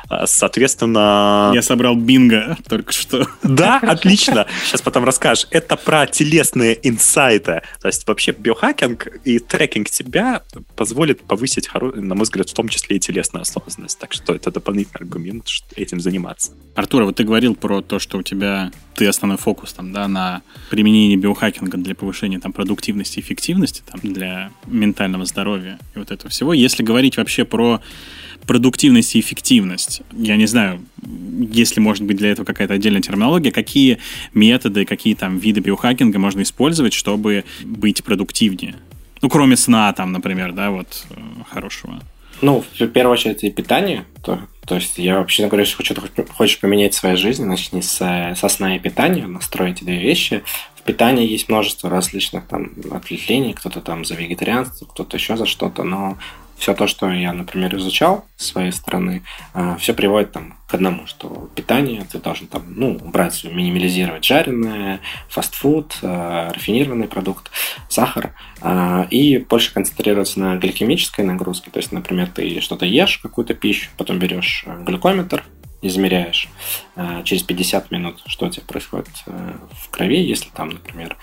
А, соответственно... Я собрал бинго только что. Да, отлично. Сейчас потом расскажешь. Это про телесные инсайты. То есть вообще биохакинг и трекинг тебя позволит повысить, на мой взгляд, в том числе и телесную осознанность. Так что это дополнительный аргумент этим заниматься. Артур, вот ты говорил про то, что у тебя ты основной фокус там, да, на применении биохакинга для повышения там, продуктивности эффективности, там, для ментального здоровья и вот этого всего. Если говорить вообще про продуктивность и эффективность, я не знаю, если может быть для этого какая-то отдельная терминология, какие методы, какие там виды биохакинга можно использовать, чтобы быть продуктивнее? Ну, кроме сна, там, например, да, вот, э, хорошего. Ну, в первую очередь, и питание. То, то есть я вообще говорю, если хочешь, хочешь поменять свою жизнь, начни с, со сна и питания, настроить две вещи. В питании есть множество различных там ответвлений, кто-то там за вегетарианство, кто-то еще за что-то, но все то, что я, например, изучал с своей стороны, э, все приводит там к одному, что питание ты должен там, ну, убрать, минимализировать жареное, фастфуд, э, рафинированный продукт, сахар, э, и больше концентрироваться на гликемической нагрузке. То есть, например, ты что-то ешь, какую-то пищу, потом берешь глюкометр, измеряешь через 50 минут, что у тебя происходит в крови. Если там, например,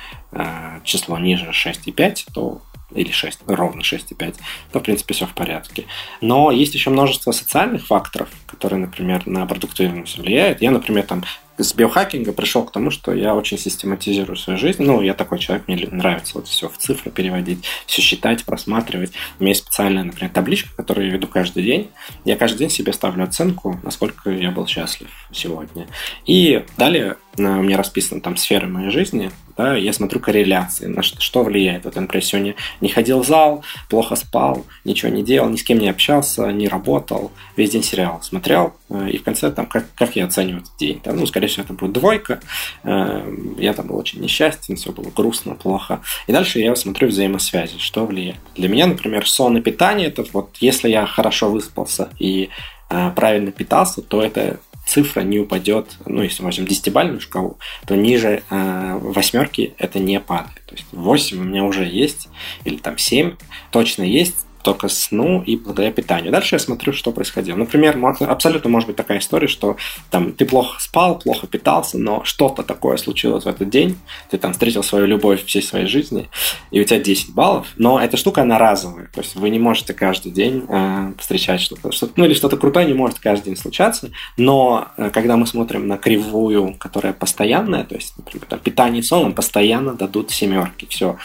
число ниже 6,5, то или 6, ровно 6,5, то, в принципе, все в порядке. Но есть еще множество социальных факторов, которые, например, на продуктивность влияют. Я, например, там с биохакинга пришел к тому, что я очень систематизирую свою жизнь. Ну, я такой человек, мне нравится вот все в цифры переводить, все считать, просматривать. У меня есть специальная, например, табличка, которую я веду каждый день. Я каждый день себе ставлю оценку, насколько я был счастлив сегодня. И далее у меня расписаны там сферы моей жизни, да, я смотрю корреляции, на что, что влияет. Вот, например, сегодня не ходил в зал, плохо спал, ничего не делал, ни с кем не общался, не работал, весь день сериал смотрел, э, и в конце там, как, как я оцениваю этот день. Там, ну, скорее всего, это будет двойка, э, я там был очень несчастен, все было грустно, плохо. И дальше я смотрю взаимосвязи, что влияет. Для меня, например, сон и питание, это вот если я хорошо выспался и э, правильно питался, то это цифра не упадет, ну, если мы возьмем 10-бальную шкалу, то ниже э, восьмерки это не падает. То есть 8 у меня уже есть, или там 7 точно есть, только сну и благодаря питанию. Дальше я смотрю, что происходило. Например, абсолютно может быть такая история, что там ты плохо спал, плохо питался, но что-то такое случилось в этот день, ты там встретил свою любовь всей своей жизни, и у тебя 10 баллов, но эта штука, она разовая, то есть вы не можете каждый день э, встречать что-то, что ну или что-то крутое не может каждый день случаться, но э, когда мы смотрим на кривую, которая постоянная, то есть, например, там, питание и сон, постоянно дадут семерки, все,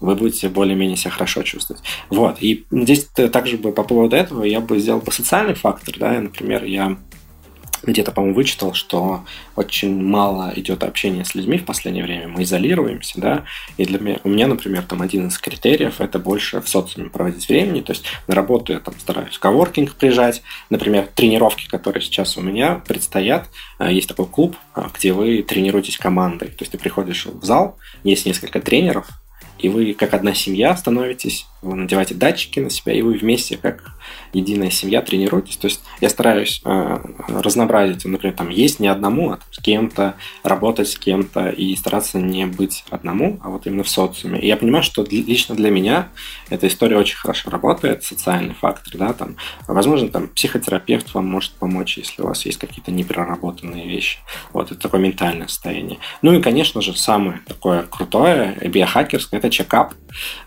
вы будете более-менее себя хорошо чувствовать. Вот. И здесь также бы по поводу этого я бы сделал бы социальный фактор, да, например, я где-то, по-моему, вычитал, что очень мало идет общения с людьми в последнее время, мы изолируемся, да, и для меня, у меня, например, там один из критериев это больше в социуме проводить времени, то есть на работу я там стараюсь коворкинг приезжать, например, тренировки, которые сейчас у меня предстоят, э, есть такой клуб, э, где вы тренируетесь командой, то есть ты приходишь в зал, есть несколько тренеров, и вы как одна семья становитесь, вы надеваете датчики на себя, и вы вместе как единая семья тренируетесь. То есть я стараюсь э, разнообразить, например, там есть не одному, а с кем-то, работать с кем-то и стараться не быть одному, а вот именно в социуме. И я понимаю, что лично для меня эта история очень хорошо работает, социальный фактор, да, там, возможно, там психотерапевт вам может помочь, если у вас есть какие-то непереработанные вещи. Вот, это такое ментальное состояние. Ну и, конечно же, самое такое крутое, биохакерское, это чекап.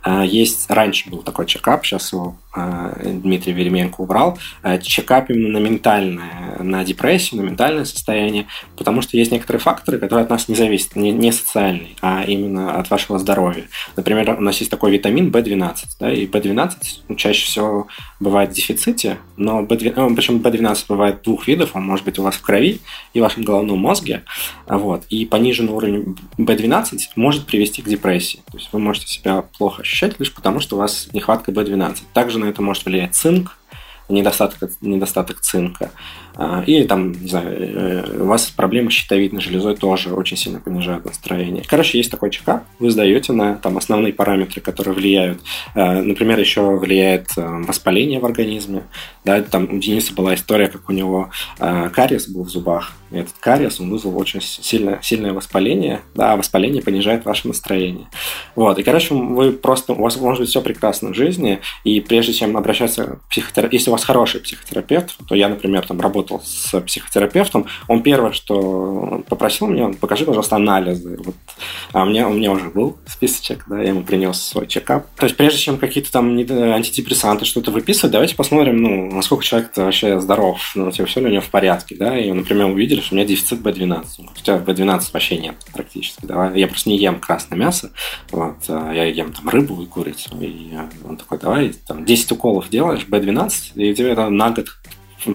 Э, есть, раньше был такой чекап, сейчас его э, Дмитрий Веременко убрал, э, чекап именно на ментальное, на депрессию, на ментальное состояние, потому что есть некоторые факторы, которые от нас не зависят, не, не социальные, а именно от вашего здоровья. Например, у нас есть такой витамин B12, да, и B12 ну, чаще всего бывает в дефиците, но B12, ну, причем B12 бывает двух видов, он может быть у вас в крови и в вашем головном мозге, вот, и пониженный уровень B12 может привести к депрессии. То есть вы можете себя плохо ощущать лишь потому, что у вас нехватка B12. Также на это может влиять цинк, недостаток, недостаток цинка. А, или там, не знаю, э, у вас проблемы с щитовидной железой тоже очень сильно понижают настроение. Короче, есть такой чекап, вы сдаете на там основные параметры, которые влияют. А, например, еще влияет э, воспаление в организме. Да, там у Дениса была история, как у него а, кариес был в зубах, этот кариес, он вызвал очень сильное, сильное воспаление, да, а воспаление понижает ваше настроение. Вот, и, короче, вы просто, у вас может быть все прекрасно в жизни, и прежде чем обращаться к психотерапевту, если у вас хороший психотерапевт, то я, например, там работал с психотерапевтом, он первое, что попросил меня, покажи, пожалуйста, анализы. Вот. А у меня, у меня уже был списочек, да, я ему принес свой чекап. То есть, прежде чем какие-то там антидепрессанты что-то выписывать, давайте посмотрим, ну, насколько человек вообще здоров, ну, типа, все ли у него в порядке, да, и, например, увидели, что у меня дефицит B12. У тебя B12 вообще нет практически, да, я просто не ем красное мясо, вот, а я ем там рыбу и курицу, и он такой, давай, там, 10 уколов делаешь, B12, и тебе это на год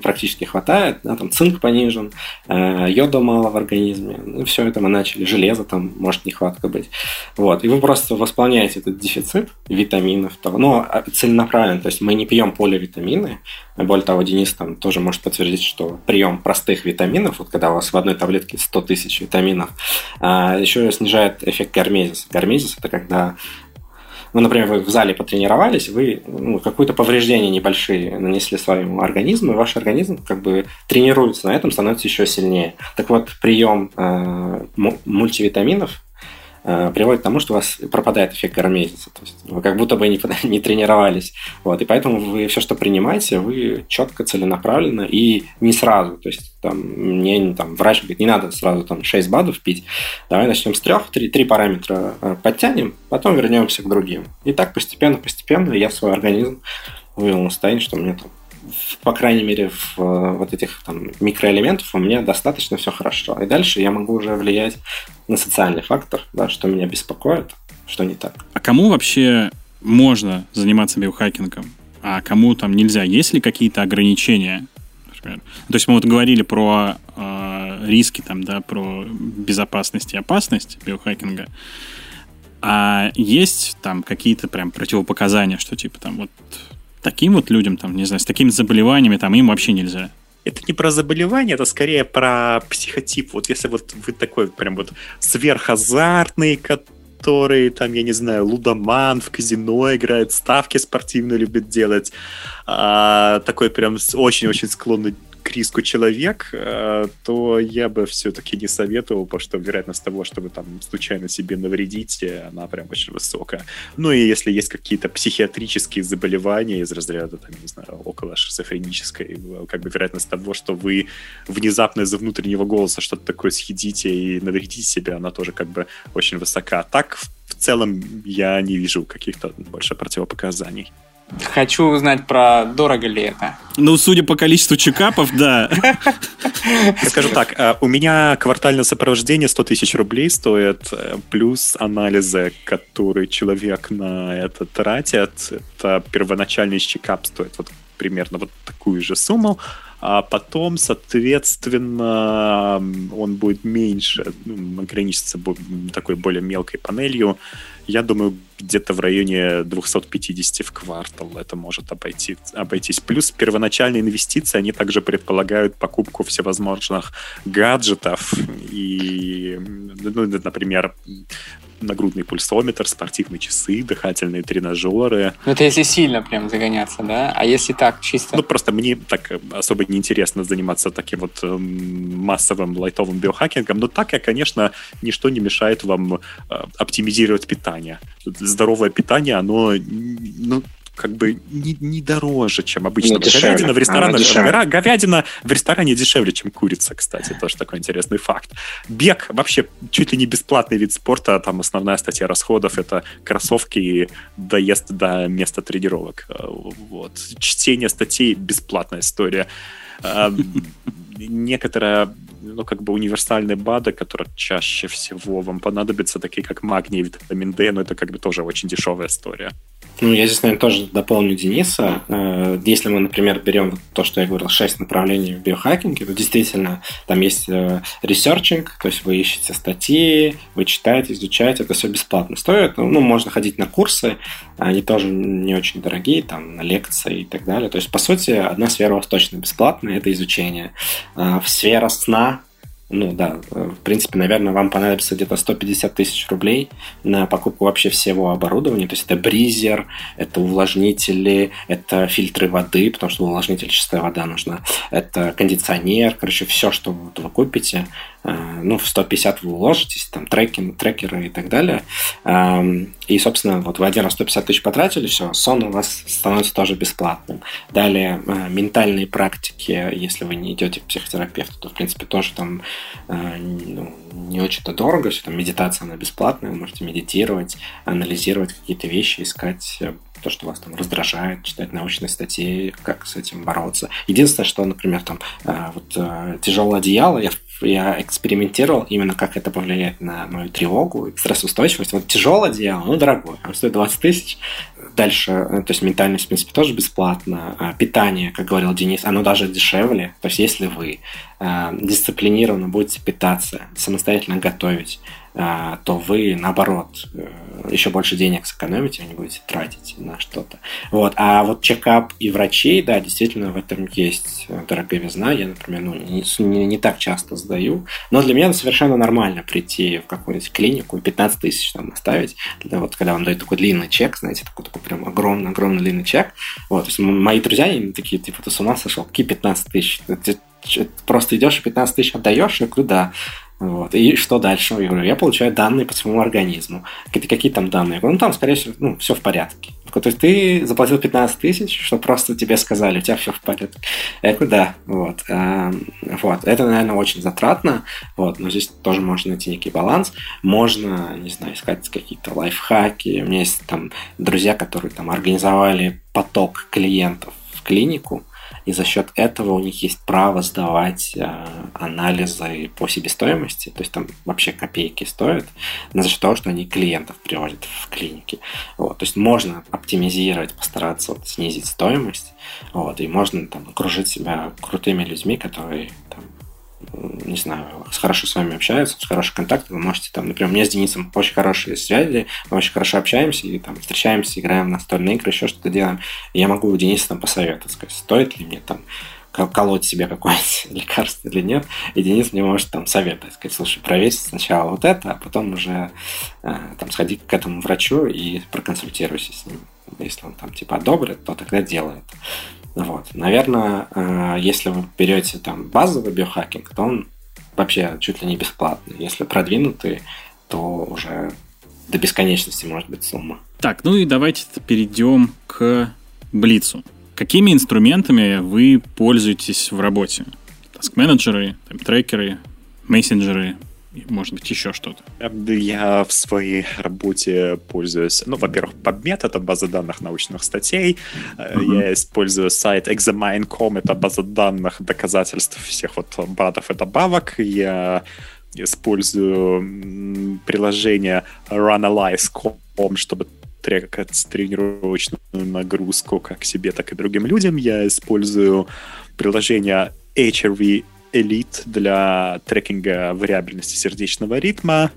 практически хватает, да, там цинк понижен, э, йода мало в организме, ну, все это мы начали, железо там может нехватка быть. Вот, и вы просто восполняете этот дефицит витаминов, того, но а, целенаправленно, то есть мы не пьем поливитамины, более того, Денис там тоже может подтвердить, что прием простых витаминов, вот когда у вас в одной таблетке 100 тысяч витаминов, а, еще снижает эффект гармезиса. Гармезис – это когда ну, например, вы в зале потренировались, вы ну, какое-то повреждение небольшие нанесли своему организму, и ваш организм как бы тренируется на этом, становится еще сильнее. Так вот, прием э, мультивитаминов приводит к тому, что у вас пропадает эффект гармезиса. То есть вы как будто бы не, не тренировались. Вот, и поэтому вы все, что принимаете, вы четко, целенаправленно и не сразу. То есть там, мне там, врач говорит, не надо сразу там 6 БАДов пить. Давай начнем с трех, три, три параметра э, подтянем, потом вернемся к другим. И так постепенно-постепенно я свой организм вывел на состояние, что мне там по крайней мере, в э, вот этих там микроэлементов у меня достаточно все хорошо. И дальше я могу уже влиять на социальный фактор, да, что меня беспокоит, что не так. А кому вообще можно заниматься биохакингом, а кому там нельзя? Есть ли какие-то ограничения? То есть мы вот говорили про э, риски, там, да, про безопасность и опасность биохакинга. А есть там какие-то прям противопоказания, что типа там вот таким вот людям, там, не знаю, с такими заболеваниями, там, им вообще нельзя. Это не про заболевание, это скорее про психотип. Вот если вот вы такой прям вот сверхазартный, который, там, я не знаю, лудоман в казино играет, ставки спортивные любит делать, а, такой прям очень-очень склонный к риску человек, э, то я бы все-таки не советовал, потому что вероятность того, что вы там случайно себе навредите, она прям очень высокая. Ну и если есть какие-то психиатрические заболевания из разряда, там, не знаю, около шизофренической, как бы вероятность того, что вы внезапно из-за внутреннего голоса что-то такое съедите и навредите себе, она тоже как бы очень высока. Так, в целом, я не вижу каких-то больше противопоказаний. Хочу узнать про дорого ли это. Ну, судя по количеству чекапов, да. Скажу так, э, у меня квартальное сопровождение 100 тысяч рублей стоит, э, плюс анализы, которые человек на это тратит. Это первоначальный чекап стоит вот примерно вот такую же сумму а потом, соответственно, он будет меньше, ну, ограничится такой более мелкой панелью. Я думаю, где-то в районе 250 в квартал это может обойти, обойтись. Плюс первоначальные инвестиции, они также предполагают покупку всевозможных гаджетов и, ну, например, нагрудный пульсометр, спортивные часы, дыхательные тренажеры. Ну, это если сильно прям загоняться, да? А если так, чисто? Ну, просто мне так особо неинтересно заниматься таким вот э, массовым лайтовым биохакингом, но так я, конечно, ничто не мешает вам э, оптимизировать питание. Здоровое питание, оно ну, как бы не, не дороже, чем обычно. Говядина в ресторане, говядина в ресторане дешевле, чем курица, кстати, тоже такой интересный факт. Бег вообще чуть ли не бесплатный вид спорта, там основная статья расходов это кроссовки и доезд до места тренировок. Э, вот. Чтение статей бесплатная история. Эм, некоторая ну, как бы универсальные БАДы, которые чаще всего вам понадобятся, такие как магний витамин D, но это как бы тоже очень дешевая история. Ну, я здесь, наверное, тоже дополню Дениса. Э, если мы, например, берем то, что я говорил, шесть направлений в биохакинге, то действительно там есть э, researching, то есть вы ищете статьи, вы читаете, изучаете, это все бесплатно стоит. Ну, можно ходить на курсы, они тоже не очень дорогие, там, на лекции и так далее. То есть, по сути, одна сфера у вас точно бесплатная, это изучение. Э, сфера сна ну да, в принципе, наверное, вам понадобится где-то 150 тысяч рублей на покупку вообще всего оборудования. То есть это бризер, это увлажнители, это фильтры воды, потому что увлажнитель чистая вода нужна, это кондиционер, короче, все, что вы купите, Э, ну, в 150 вы уложитесь, там, треки, трекеры и так далее. Эм, и, собственно, вот вы один раз 150 тысяч потратили, все, сон у вас становится тоже бесплатным. Далее, э, ментальные практики, если вы не идете к психотерапевту, то, в принципе, тоже там э, ну, не очень-то дорого, все там медитация, она бесплатная, вы можете медитировать, анализировать какие-то вещи, искать то, что вас там раздражает, читать научные статьи, как с этим бороться. Единственное, что, например, там вот тяжелое одеяло, я я экспериментировал именно как это повлияет на мою тревогу, стрессоустойчивость. Вот тяжелое дело, ну, дорогое, оно стоит 20 тысяч. Дальше, э, то есть ментальность, в принципе, тоже бесплатно. А питание, как говорил Денис, оно даже дешевле. То есть если вы э, дисциплинированно будете питаться, самостоятельно готовить, то вы, наоборот, э, еще больше денег сэкономите, вы не будете тратить на что-то. Вот. А вот чекап и врачей, да, действительно, в этом есть дороговизна. Я, например, ну, не, не, не так часто сдаю. Но для меня совершенно нормально прийти в какую-нибудь клинику и 15 тысяч там оставить. Для, вот, когда вам дают такой длинный чек, знаете, такой, такой прям огромный-огромный длинный чек. Вот. То есть мои друзья, они такие, типа, ты с ума сошел? Какие 15 тысяч? Ты просто идешь и 15 тысяч отдаешь? Я говорю, да. Вот. И что дальше? Я говорю, я получаю данные по своему организму. Какие, какие там данные? Я говорю, ну там, скорее всего, ну, все в порядке. То есть ты заплатил 15 тысяч, что просто тебе сказали, у тебя все в порядке. Я говорю, да. Вот. Эм, вот. Это, наверное, очень затратно. Вот. Но здесь тоже можно найти некий баланс. Можно, не знаю, искать какие-то лайфхаки. У меня есть там друзья, которые там организовали поток клиентов в клинику и за счет этого у них есть право сдавать э, анализы по себестоимости, то есть там вообще копейки стоят, но за счет того, что они клиентов приводят в клиники. Вот, то есть можно оптимизировать, постараться вот, снизить стоимость, вот, и можно там окружить себя крутыми людьми, которые там, не знаю, хорошо с вами общаются, с хорошим контактом, вы можете там, например, у меня с Денисом очень хорошие связи, мы очень хорошо общаемся и там встречаемся, играем в настольные игры, еще что-то делаем. И я могу у Дениса там посоветовать, сказать, стоит ли мне там колоть себе какое-нибудь лекарство или нет, и Денис мне может там советовать, сказать, слушай, проверь сначала вот это, а потом уже э, там сходи к этому врачу и проконсультируйся с ним. Если он там типа одобрит, то тогда делает. Вот. Наверное, э, если вы берете там базовый биохакинг, то он вообще чуть ли не бесплатный. Если продвинутый, то уже до бесконечности может быть сумма. Так, ну и давайте перейдем к Блицу. Какими инструментами вы пользуетесь в работе? Таск-менеджеры, трекеры, мессенджеры, может быть, еще что-то? Я в своей работе пользуюсь, ну, во-первых, PubMed — это база данных научных статей. Mm-hmm. Я использую сайт examine.com — это база данных доказательств всех вот БАДов и добавок. Я использую приложение runAlyze.com, чтобы трекать тренировочную нагрузку как себе, так и другим людям. Я использую приложение HRV Elite для трекинга вариабельности сердечного ритма.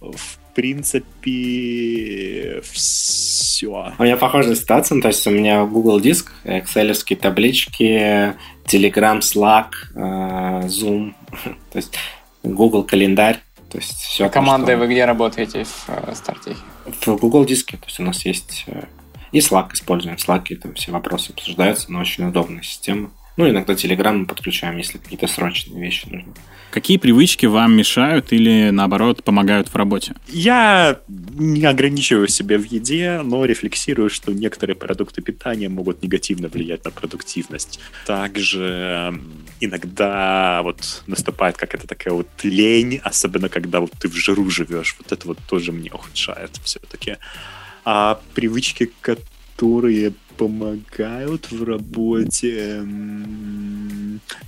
В принципе, все. У меня похожая ситуация, ну, то есть у меня Google Диск, Excel таблички, Telegram, Slack, э, Zoom, то есть Google календарь, то есть все. А командой что... вы где работаете в э, старте? В Google Диске, то есть у нас есть э, и Slack используем. В Slack там все вопросы обсуждаются, но очень удобная система. Ну, иногда Telegram мы подключаем, если какие-то срочные вещи нужны. Какие привычки вам мешают или, наоборот, помогают в работе? Я не ограничиваю себя в еде, но рефлексирую, что некоторые продукты питания могут негативно влиять на продуктивность. Также иногда вот наступает какая-то такая вот лень, особенно когда вот ты в жиру живешь. Вот это вот тоже мне ухудшает все-таки. А привычки, которые помогают в работе.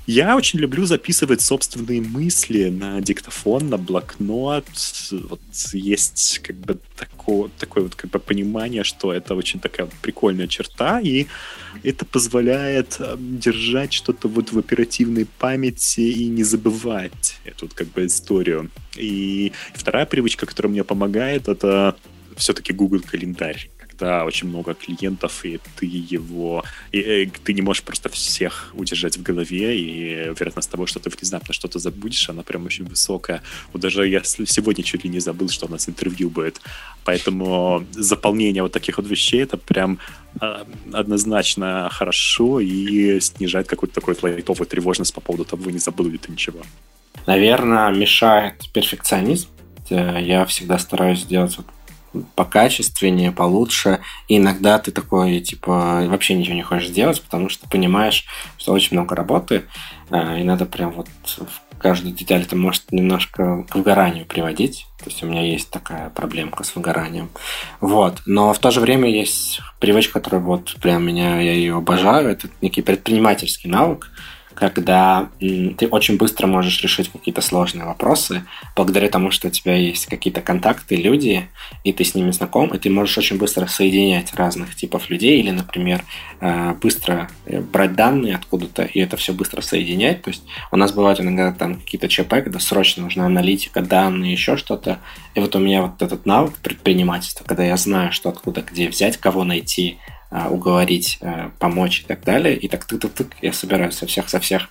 Я очень люблю записывать собственные мысли на диктофон, на блокнот. Вот есть как бы такое, такое вот как бы понимание, что это очень такая прикольная черта, и это позволяет держать что-то вот в оперативной памяти и не забывать эту как бы историю. И вторая привычка, которая мне помогает, это все-таки Google календарь когда очень много клиентов, и ты его... И, и ты не можешь просто всех удержать в голове, и вероятность того, что ты внезапно что-то забудешь, она прям очень высокая. Вот даже я сегодня чуть ли не забыл, что у нас интервью будет. Поэтому заполнение вот таких вот вещей, это прям э, однозначно хорошо и снижает какую-то такую лайтовую тревожность по поводу того, не забыл ли ты ничего. Наверное, мешает перфекционизм. Э, я всегда стараюсь сделать вот покачественнее, получше. И иногда ты такой, типа, вообще ничего не хочешь делать, потому что понимаешь, что очень много работы, э, и надо прям вот в каждую деталь это может немножко к выгоранию приводить. То есть у меня есть такая проблемка с выгоранием. Вот. Но в то же время есть привычка, которая вот прям меня, я ее обожаю. Это некий предпринимательский навык когда ты очень быстро можешь решить какие-то сложные вопросы благодаря тому, что у тебя есть какие-то контакты, люди, и ты с ними знаком, и ты можешь очень быстро соединять разных типов людей или, например, э, быстро э, брать данные откуда-то и это все быстро соединять. То есть у нас бывают иногда там какие-то ЧП, когда срочно нужна аналитика, данные, еще что-то. И вот у меня вот этот навык предпринимательства, когда я знаю, что откуда, где взять, кого найти, уговорить, а, помочь и так далее. И так тык-тык-тык я собираю со всех, со всех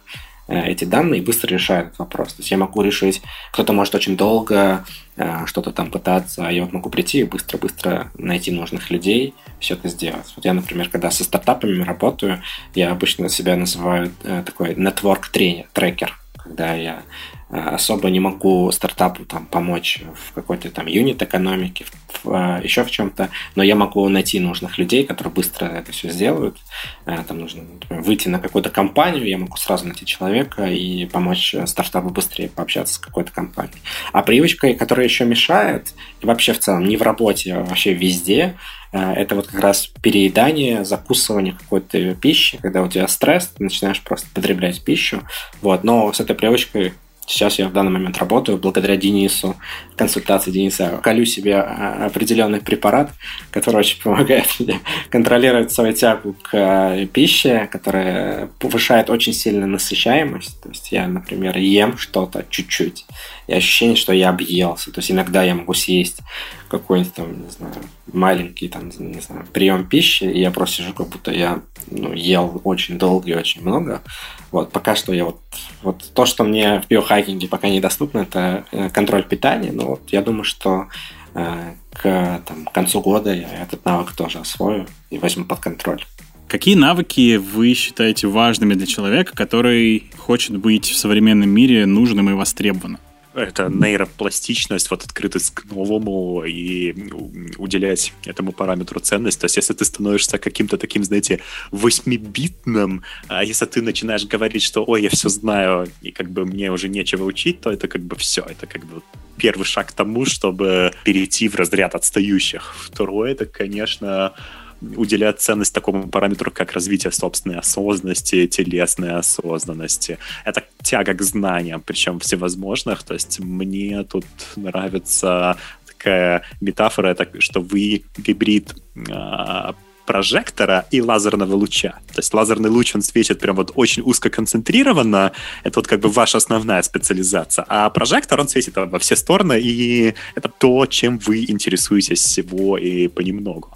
э, эти данные и быстро решаю этот вопрос. То есть я могу решить, кто-то может очень долго э, что-то там пытаться, а я вот могу прийти и быстро-быстро найти нужных людей, все это сделать. Вот я, например, когда со стартапами работаю, я обычно себя называю э, такой network тренер, трекер, когда я особо не могу стартапу там помочь в какой-то там юнит экономике, в, а, еще в чем-то, но я могу найти нужных людей, которые быстро это все сделают. А, там нужно например, выйти на какую-то компанию, я могу сразу найти человека и помочь стартапу быстрее пообщаться с какой-то компанией. А привычка, которая еще мешает, и вообще в целом не в работе, а вообще везде, а, это вот как раз переедание, закусывание какой-то пищи, когда у тебя стресс, ты начинаешь просто потреблять пищу. Вот. Но с этой привычкой Сейчас я в данный момент работаю благодаря Денису, консультации Дениса. Колю себе а, определенный препарат, который очень помогает мне контролировать свою тягу к а, пище, которая повышает очень сильно насыщаемость. То есть я, например, ем что-то чуть-чуть, и ощущение, что я объелся. То есть иногда я могу съесть какой-нибудь там, не знаю, маленький там, не знаю, прием пищи, и я просто сижу, как будто я ну, ел очень долго и очень много. Вот, пока что я вот, вот то, что мне в биохакинге пока недоступно, это э, контроль питания. Но вот я думаю, что э, к там, концу года я этот навык тоже освою и возьму под контроль. Какие навыки вы считаете важными для человека, который хочет быть в современном мире нужным и востребованным? Это нейропластичность, вот открытость к новому и уделять этому параметру ценность. То есть, если ты становишься каким-то таким, знаете, восьмибитным, а если ты начинаешь говорить, что ой, я все знаю, и как бы мне уже нечего учить, то это как бы все. Это как бы первый шаг к тому, чтобы перейти в разряд отстающих. Второе, это, конечно, уделять ценность такому параметру, как развитие собственной осознанности, телесной осознанности. Это тяга к знаниям, причем всевозможных. То есть мне тут нравится такая метафора, это, что вы гибрид а, прожектора и лазерного луча. То есть лазерный луч, он светит прям вот очень узкоконцентрированно, это вот как бы ваша основная специализация, а прожектор, он светит во все стороны, и это то, чем вы интересуетесь всего и понемногу.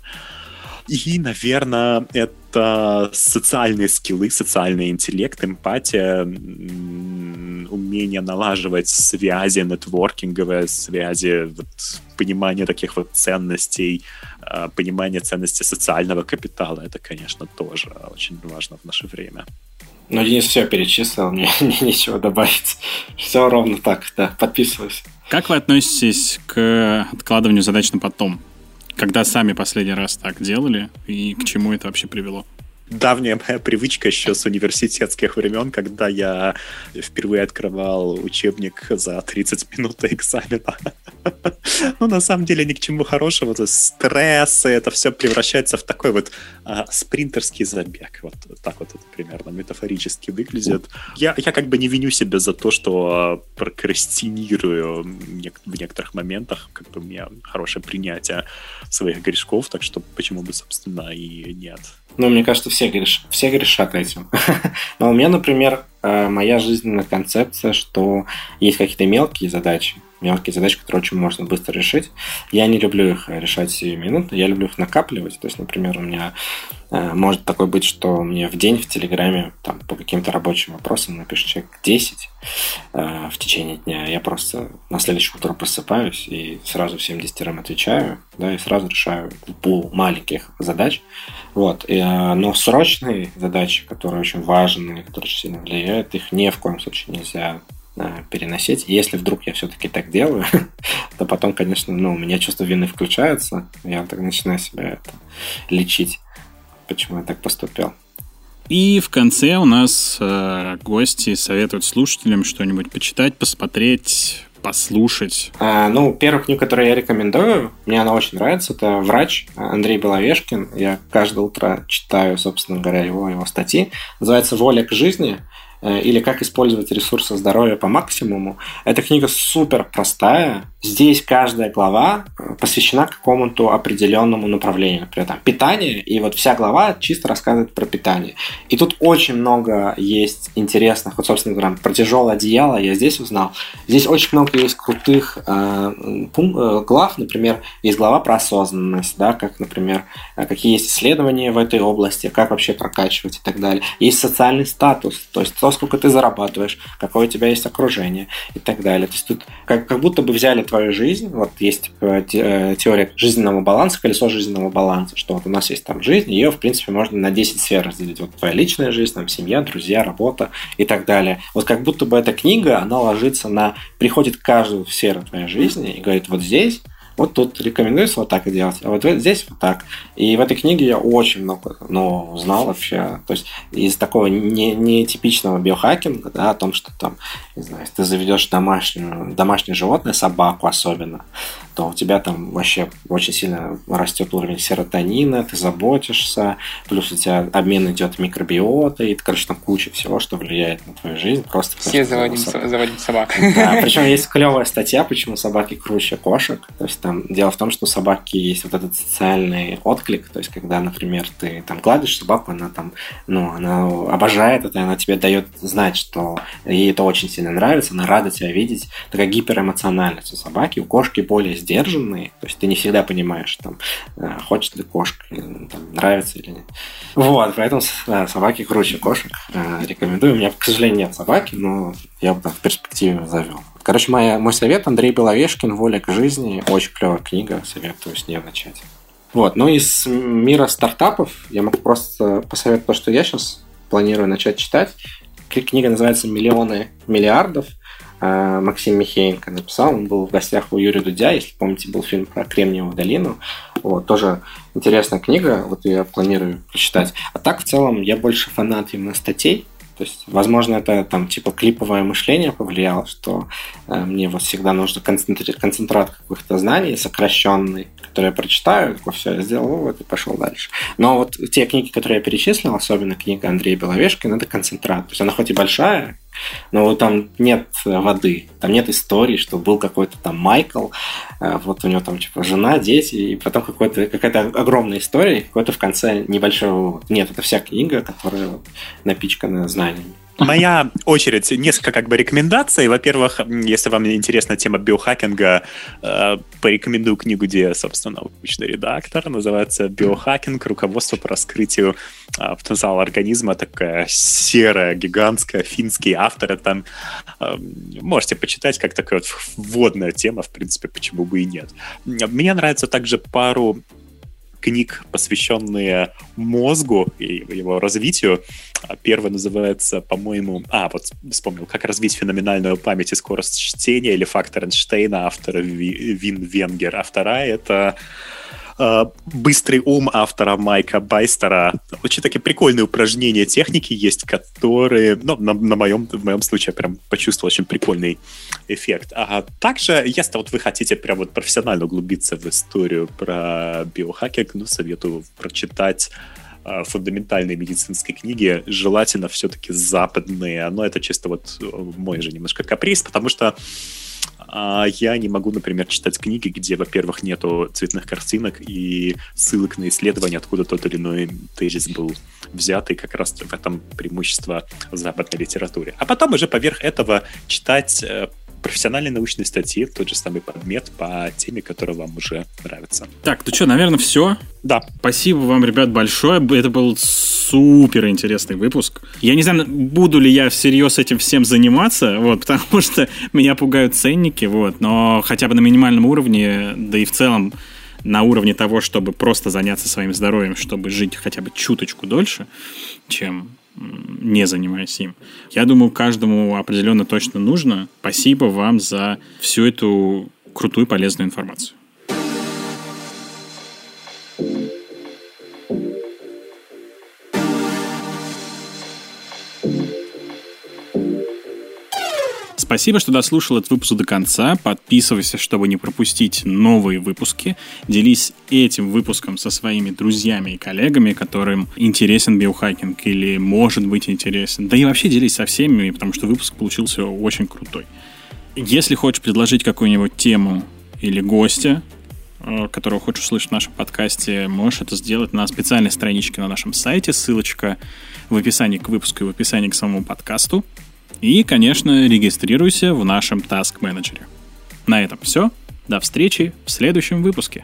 И, наверное, это социальные скиллы, социальный интеллект, эмпатия, умение налаживать связи, нетворкинговые связи, вот, понимание таких вот ценностей, а, понимание ценности социального капитала. Это, конечно, тоже очень важно в наше время. Ну, Денис все перечислил, мне, мне нечего добавить. Все ровно так, да, подписываюсь. Как вы относитесь к откладыванию задач на потом? Когда сами последний раз так делали и к чему это вообще привело? Давняя моя привычка еще с университетских времен, когда я впервые открывал учебник за 30 минут экзамена. Ну, на самом деле, ни к чему хорошему. Это стресс, это все превращается в такой вот а, спринтерский забег. Вот так вот это примерно метафорически выглядит. Я, я как бы не виню себя за то, что прокрастинирую в некоторых моментах. Как бы у меня хорошее принятие своих грешков, так что почему бы, собственно, и нет. Ну, мне кажется, все, греш... все грешат этим. Но у меня, например, э, моя жизненная концепция, что есть какие-то мелкие задачи, мелкие задачи, которые очень можно быстро решить. Я не люблю их решать сиюминутно, я люблю их накапливать. То есть, например, у меня э, может такое быть, что мне в день в Телеграме там, по каким-то рабочим вопросам напишет человек 10 э, в течение дня. Я просто на следующее утро просыпаюсь и сразу всем десятерым отвечаю, да, и сразу решаю пул маленьких задач. Вот. Э, но срочные задачи, которые очень важные, которые очень сильно влияют, их ни в коем случае нельзя Э, переносить. Если вдруг я все-таки так делаю, то потом, конечно, ну, у меня чувство вины включается, я так начинаю себя это лечить, почему я так поступил. И в конце у нас э, гости советуют слушателям что-нибудь почитать, посмотреть, послушать. А, ну, первую книгу, которую я рекомендую, мне она очень нравится, это «Врач» Андрей Беловешкин. Я каждое утро читаю, собственно говоря, его, его статьи. Называется «Воля к жизни». Э, или как использовать ресурсы здоровья по максимуму. Эта книга супер простая. Здесь каждая глава э, посвящена какому-то определенному направлению. Например, там, питание, и вот вся глава чисто рассказывает про питание. И тут очень много есть интересных, вот, собственно говоря, про тяжелое одеяло я здесь узнал. Здесь очень много есть крутых э, э, глав, например, есть глава про осознанность, да, как, например, э, какие есть исследования в этой области, как вообще прокачивать и так далее. Есть социальный статус, то есть то, сколько ты зарабатываешь, какое у тебя есть окружение и так далее. То есть тут как, как будто бы взяли твою жизнь, вот есть типа, э, теория жизненного баланса, колесо жизненного баланса, что вот у нас есть там жизнь, ее, в принципе, можно на 10 сфер разделить. Вот твоя личная жизнь, там, семья, друзья, работа и так далее. Вот как будто бы эта книга, она ложится на... приходит каждую сферу твоей жизни и говорит, вот здесь вот тут рекомендуется вот так делать, а вот здесь вот так. И в этой книге я очень много ну, узнал вообще. То есть из такого не, не типичного биохакинга, да, о том, что там, не знаю, ты заведешь домашнюю, домашнее животное, собаку особенно, то у тебя там вообще очень сильно растет уровень серотонина, ты заботишься, плюс у тебя обмен идет микробиотой, и, короче, там куча всего, что влияет на твою жизнь. Просто Все заводим, заводим собак. Да, причем есть клевая статья, почему собаки круче кошек. То есть там дело в том, что у собаки есть вот этот социальный отклик, то есть когда, например, ты там гладишь собаку, она там, ну, она обожает это, она тебе дает знать, что ей это очень сильно нравится, она рада тебя видеть. Такая гиперэмоциональность у собаки, у кошки более сдержанные, то есть ты не всегда понимаешь, там, э, хочет ли кошка, там, нравится или нет. Вот, поэтому собаки круче кошек. Э, рекомендую. У меня, к сожалению, нет собаки, но я бы в перспективе завел. Короче, моя, мой совет Андрей Беловешкин «Воля к жизни». Очень клевая книга, советую с нее начать. Вот, ну из мира стартапов я могу просто посоветовать то, что я сейчас планирую начать читать. Книга называется «Миллионы миллиардов». А, Максим Михеенко написал. Он был в гостях у Юрия Дудя, если помните, был фильм про Кремниевую долину. Вот, тоже интересная книга, вот я планирую прочитать. А так, в целом, я больше фанат именно статей, то есть, возможно, это там типа клиповое мышление повлияло, что э, мне вот всегда нужно концентрировать концентрат каких-то знаний сокращенный, который я прочитаю, такой, все, я сделал вывод и пошел дальше. Но вот те книги, которые я перечислил, особенно книга Андрея Беловешкина, это концентрат. То есть она хоть и большая, но вот там нет воды, там нет истории, что был какой-то там Майкл, э, вот у него там типа жена, дети, и потом какой-то, какая-то огромная история, какой-то в конце небольшой вывод. Нет, это вся книга, которая напичкана знаниями. Моя очередь, несколько как бы рекомендаций. Во-первых, если вам интересна тема биохакинга, э, порекомендую книгу, где, собственно, научный редактор. Называется «Биохакинг. Руководство по раскрытию э, потенциала организма». Такая серая, гигантская, финский автор. Там э, можете почитать, как такая вот вводная тема, в принципе, почему бы и нет. Мне нравится также пару книг, посвященные мозгу и его развитию. Первый называется, по-моему... А, вот вспомнил, «Как развить феноменальную память и скорость чтения» или «Фактор Эйнштейна» автора Вин Венгер. А вторая — это быстрый ум автора Майка Байстера. Очень такие прикольные упражнения техники есть, которые, ну, на, на моем, в моем случае я прям почувствовал очень прикольный эффект. А также, если вот вы хотите прям вот профессионально углубиться в историю про биохакинг, ну, советую прочитать э, фундаментальные медицинские книги, желательно все-таки западные. Но это чисто вот мой же немножко каприз, потому что А я не могу, например, читать книги, где, во-первых, нету цветных картинок и ссылок на исследования, откуда тот или иной тезис был взят, и как раз в этом преимущество западной литературе. А потом уже поверх этого читать э, профессиональные научные статьи, тот же самый предмет по теме, которая вам уже нравится. Так, ну что, наверное, все. Да. Спасибо вам, ребят, большое. Это был супер интересный выпуск. Я не знаю, буду ли я всерьез этим всем заниматься, вот, потому что меня пугают ценники, вот, но хотя бы на минимальном уровне, да и в целом на уровне того, чтобы просто заняться своим здоровьем, чтобы жить хотя бы чуточку дольше, чем не занимаясь им. Я думаю, каждому определенно точно нужно. Спасибо вам за всю эту крутую полезную информацию. Спасибо, что дослушал этот выпуск до конца. Подписывайся, чтобы не пропустить новые выпуски. Делись этим выпуском со своими друзьями и коллегами, которым интересен биохакинг или может быть интересен. Да и вообще делись со всеми, потому что выпуск получился очень крутой. Если хочешь предложить какую-нибудь тему или гостя, э, которого хочешь услышать в нашем подкасте, можешь это сделать на специальной страничке на нашем сайте. Ссылочка в описании к выпуску и в описании к самому подкасту. И, конечно, регистрируйся в нашем Task Manager. На этом все. До встречи в следующем выпуске.